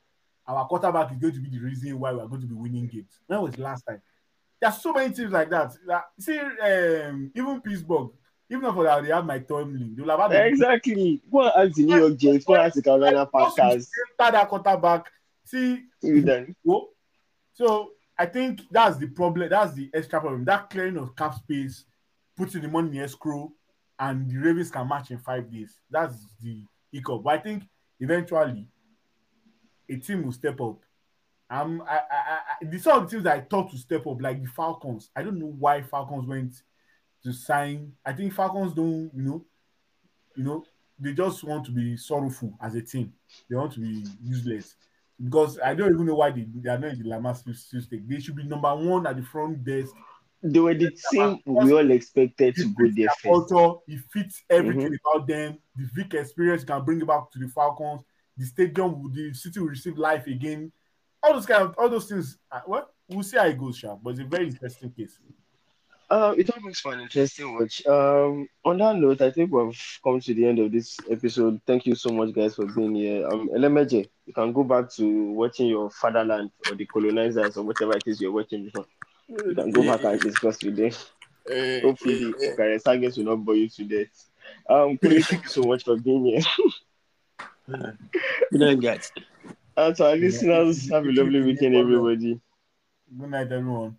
our quarterback is going to be the reason why we are going to be winning games? When was the last time? There's so many teams like that. Like, see, um, even Pittsburgh, even if they have Mike Tomlin, they'll have had exactly. Go and ask the New York Jets. Go and ask the Carolina. Start that quarterback. See, You done. Whoa. So I think that's the problem. That's the extra problem. That clearing of cap space, putting the money in escrow, and the Ravens can match in five days. That's the hiccup. But I think eventually a team will step up. Um, I, I, I, the some of the teams that I thought to step up, like the Falcons. I don't know why Falcons went to sign. I think Falcons don't, you know, you know, they just want to be sorrowful as a team. They want to be useless because I don't even know why they, they are not in the Lamar stake. They should be number one at the front desk. They were the team we all expected to go there first. culture. He fits everything about them. The Vic experience can bring it back to the Falcons. The stadium, the city will receive life again. All those kind of all those things. uh, Well, we'll see how it goes, Sha. But it's a very interesting case. Uh, it all makes for an interesting watch. Um, on that note, I think we've come to the end of this episode. Thank you so much, guys, for being here. Um, Elemeje, you can go back to watching your fatherland or the colonizers or whatever it is you're watching before. You can go back and discuss with them. Eh, Hopefully, eh, eh. Gareth Sagas will not bore you to death. Um, Kunle, thank you so much for being here. Good night, guys. And to our listeners, have a lovely weekend, everybody. Good night, everyone.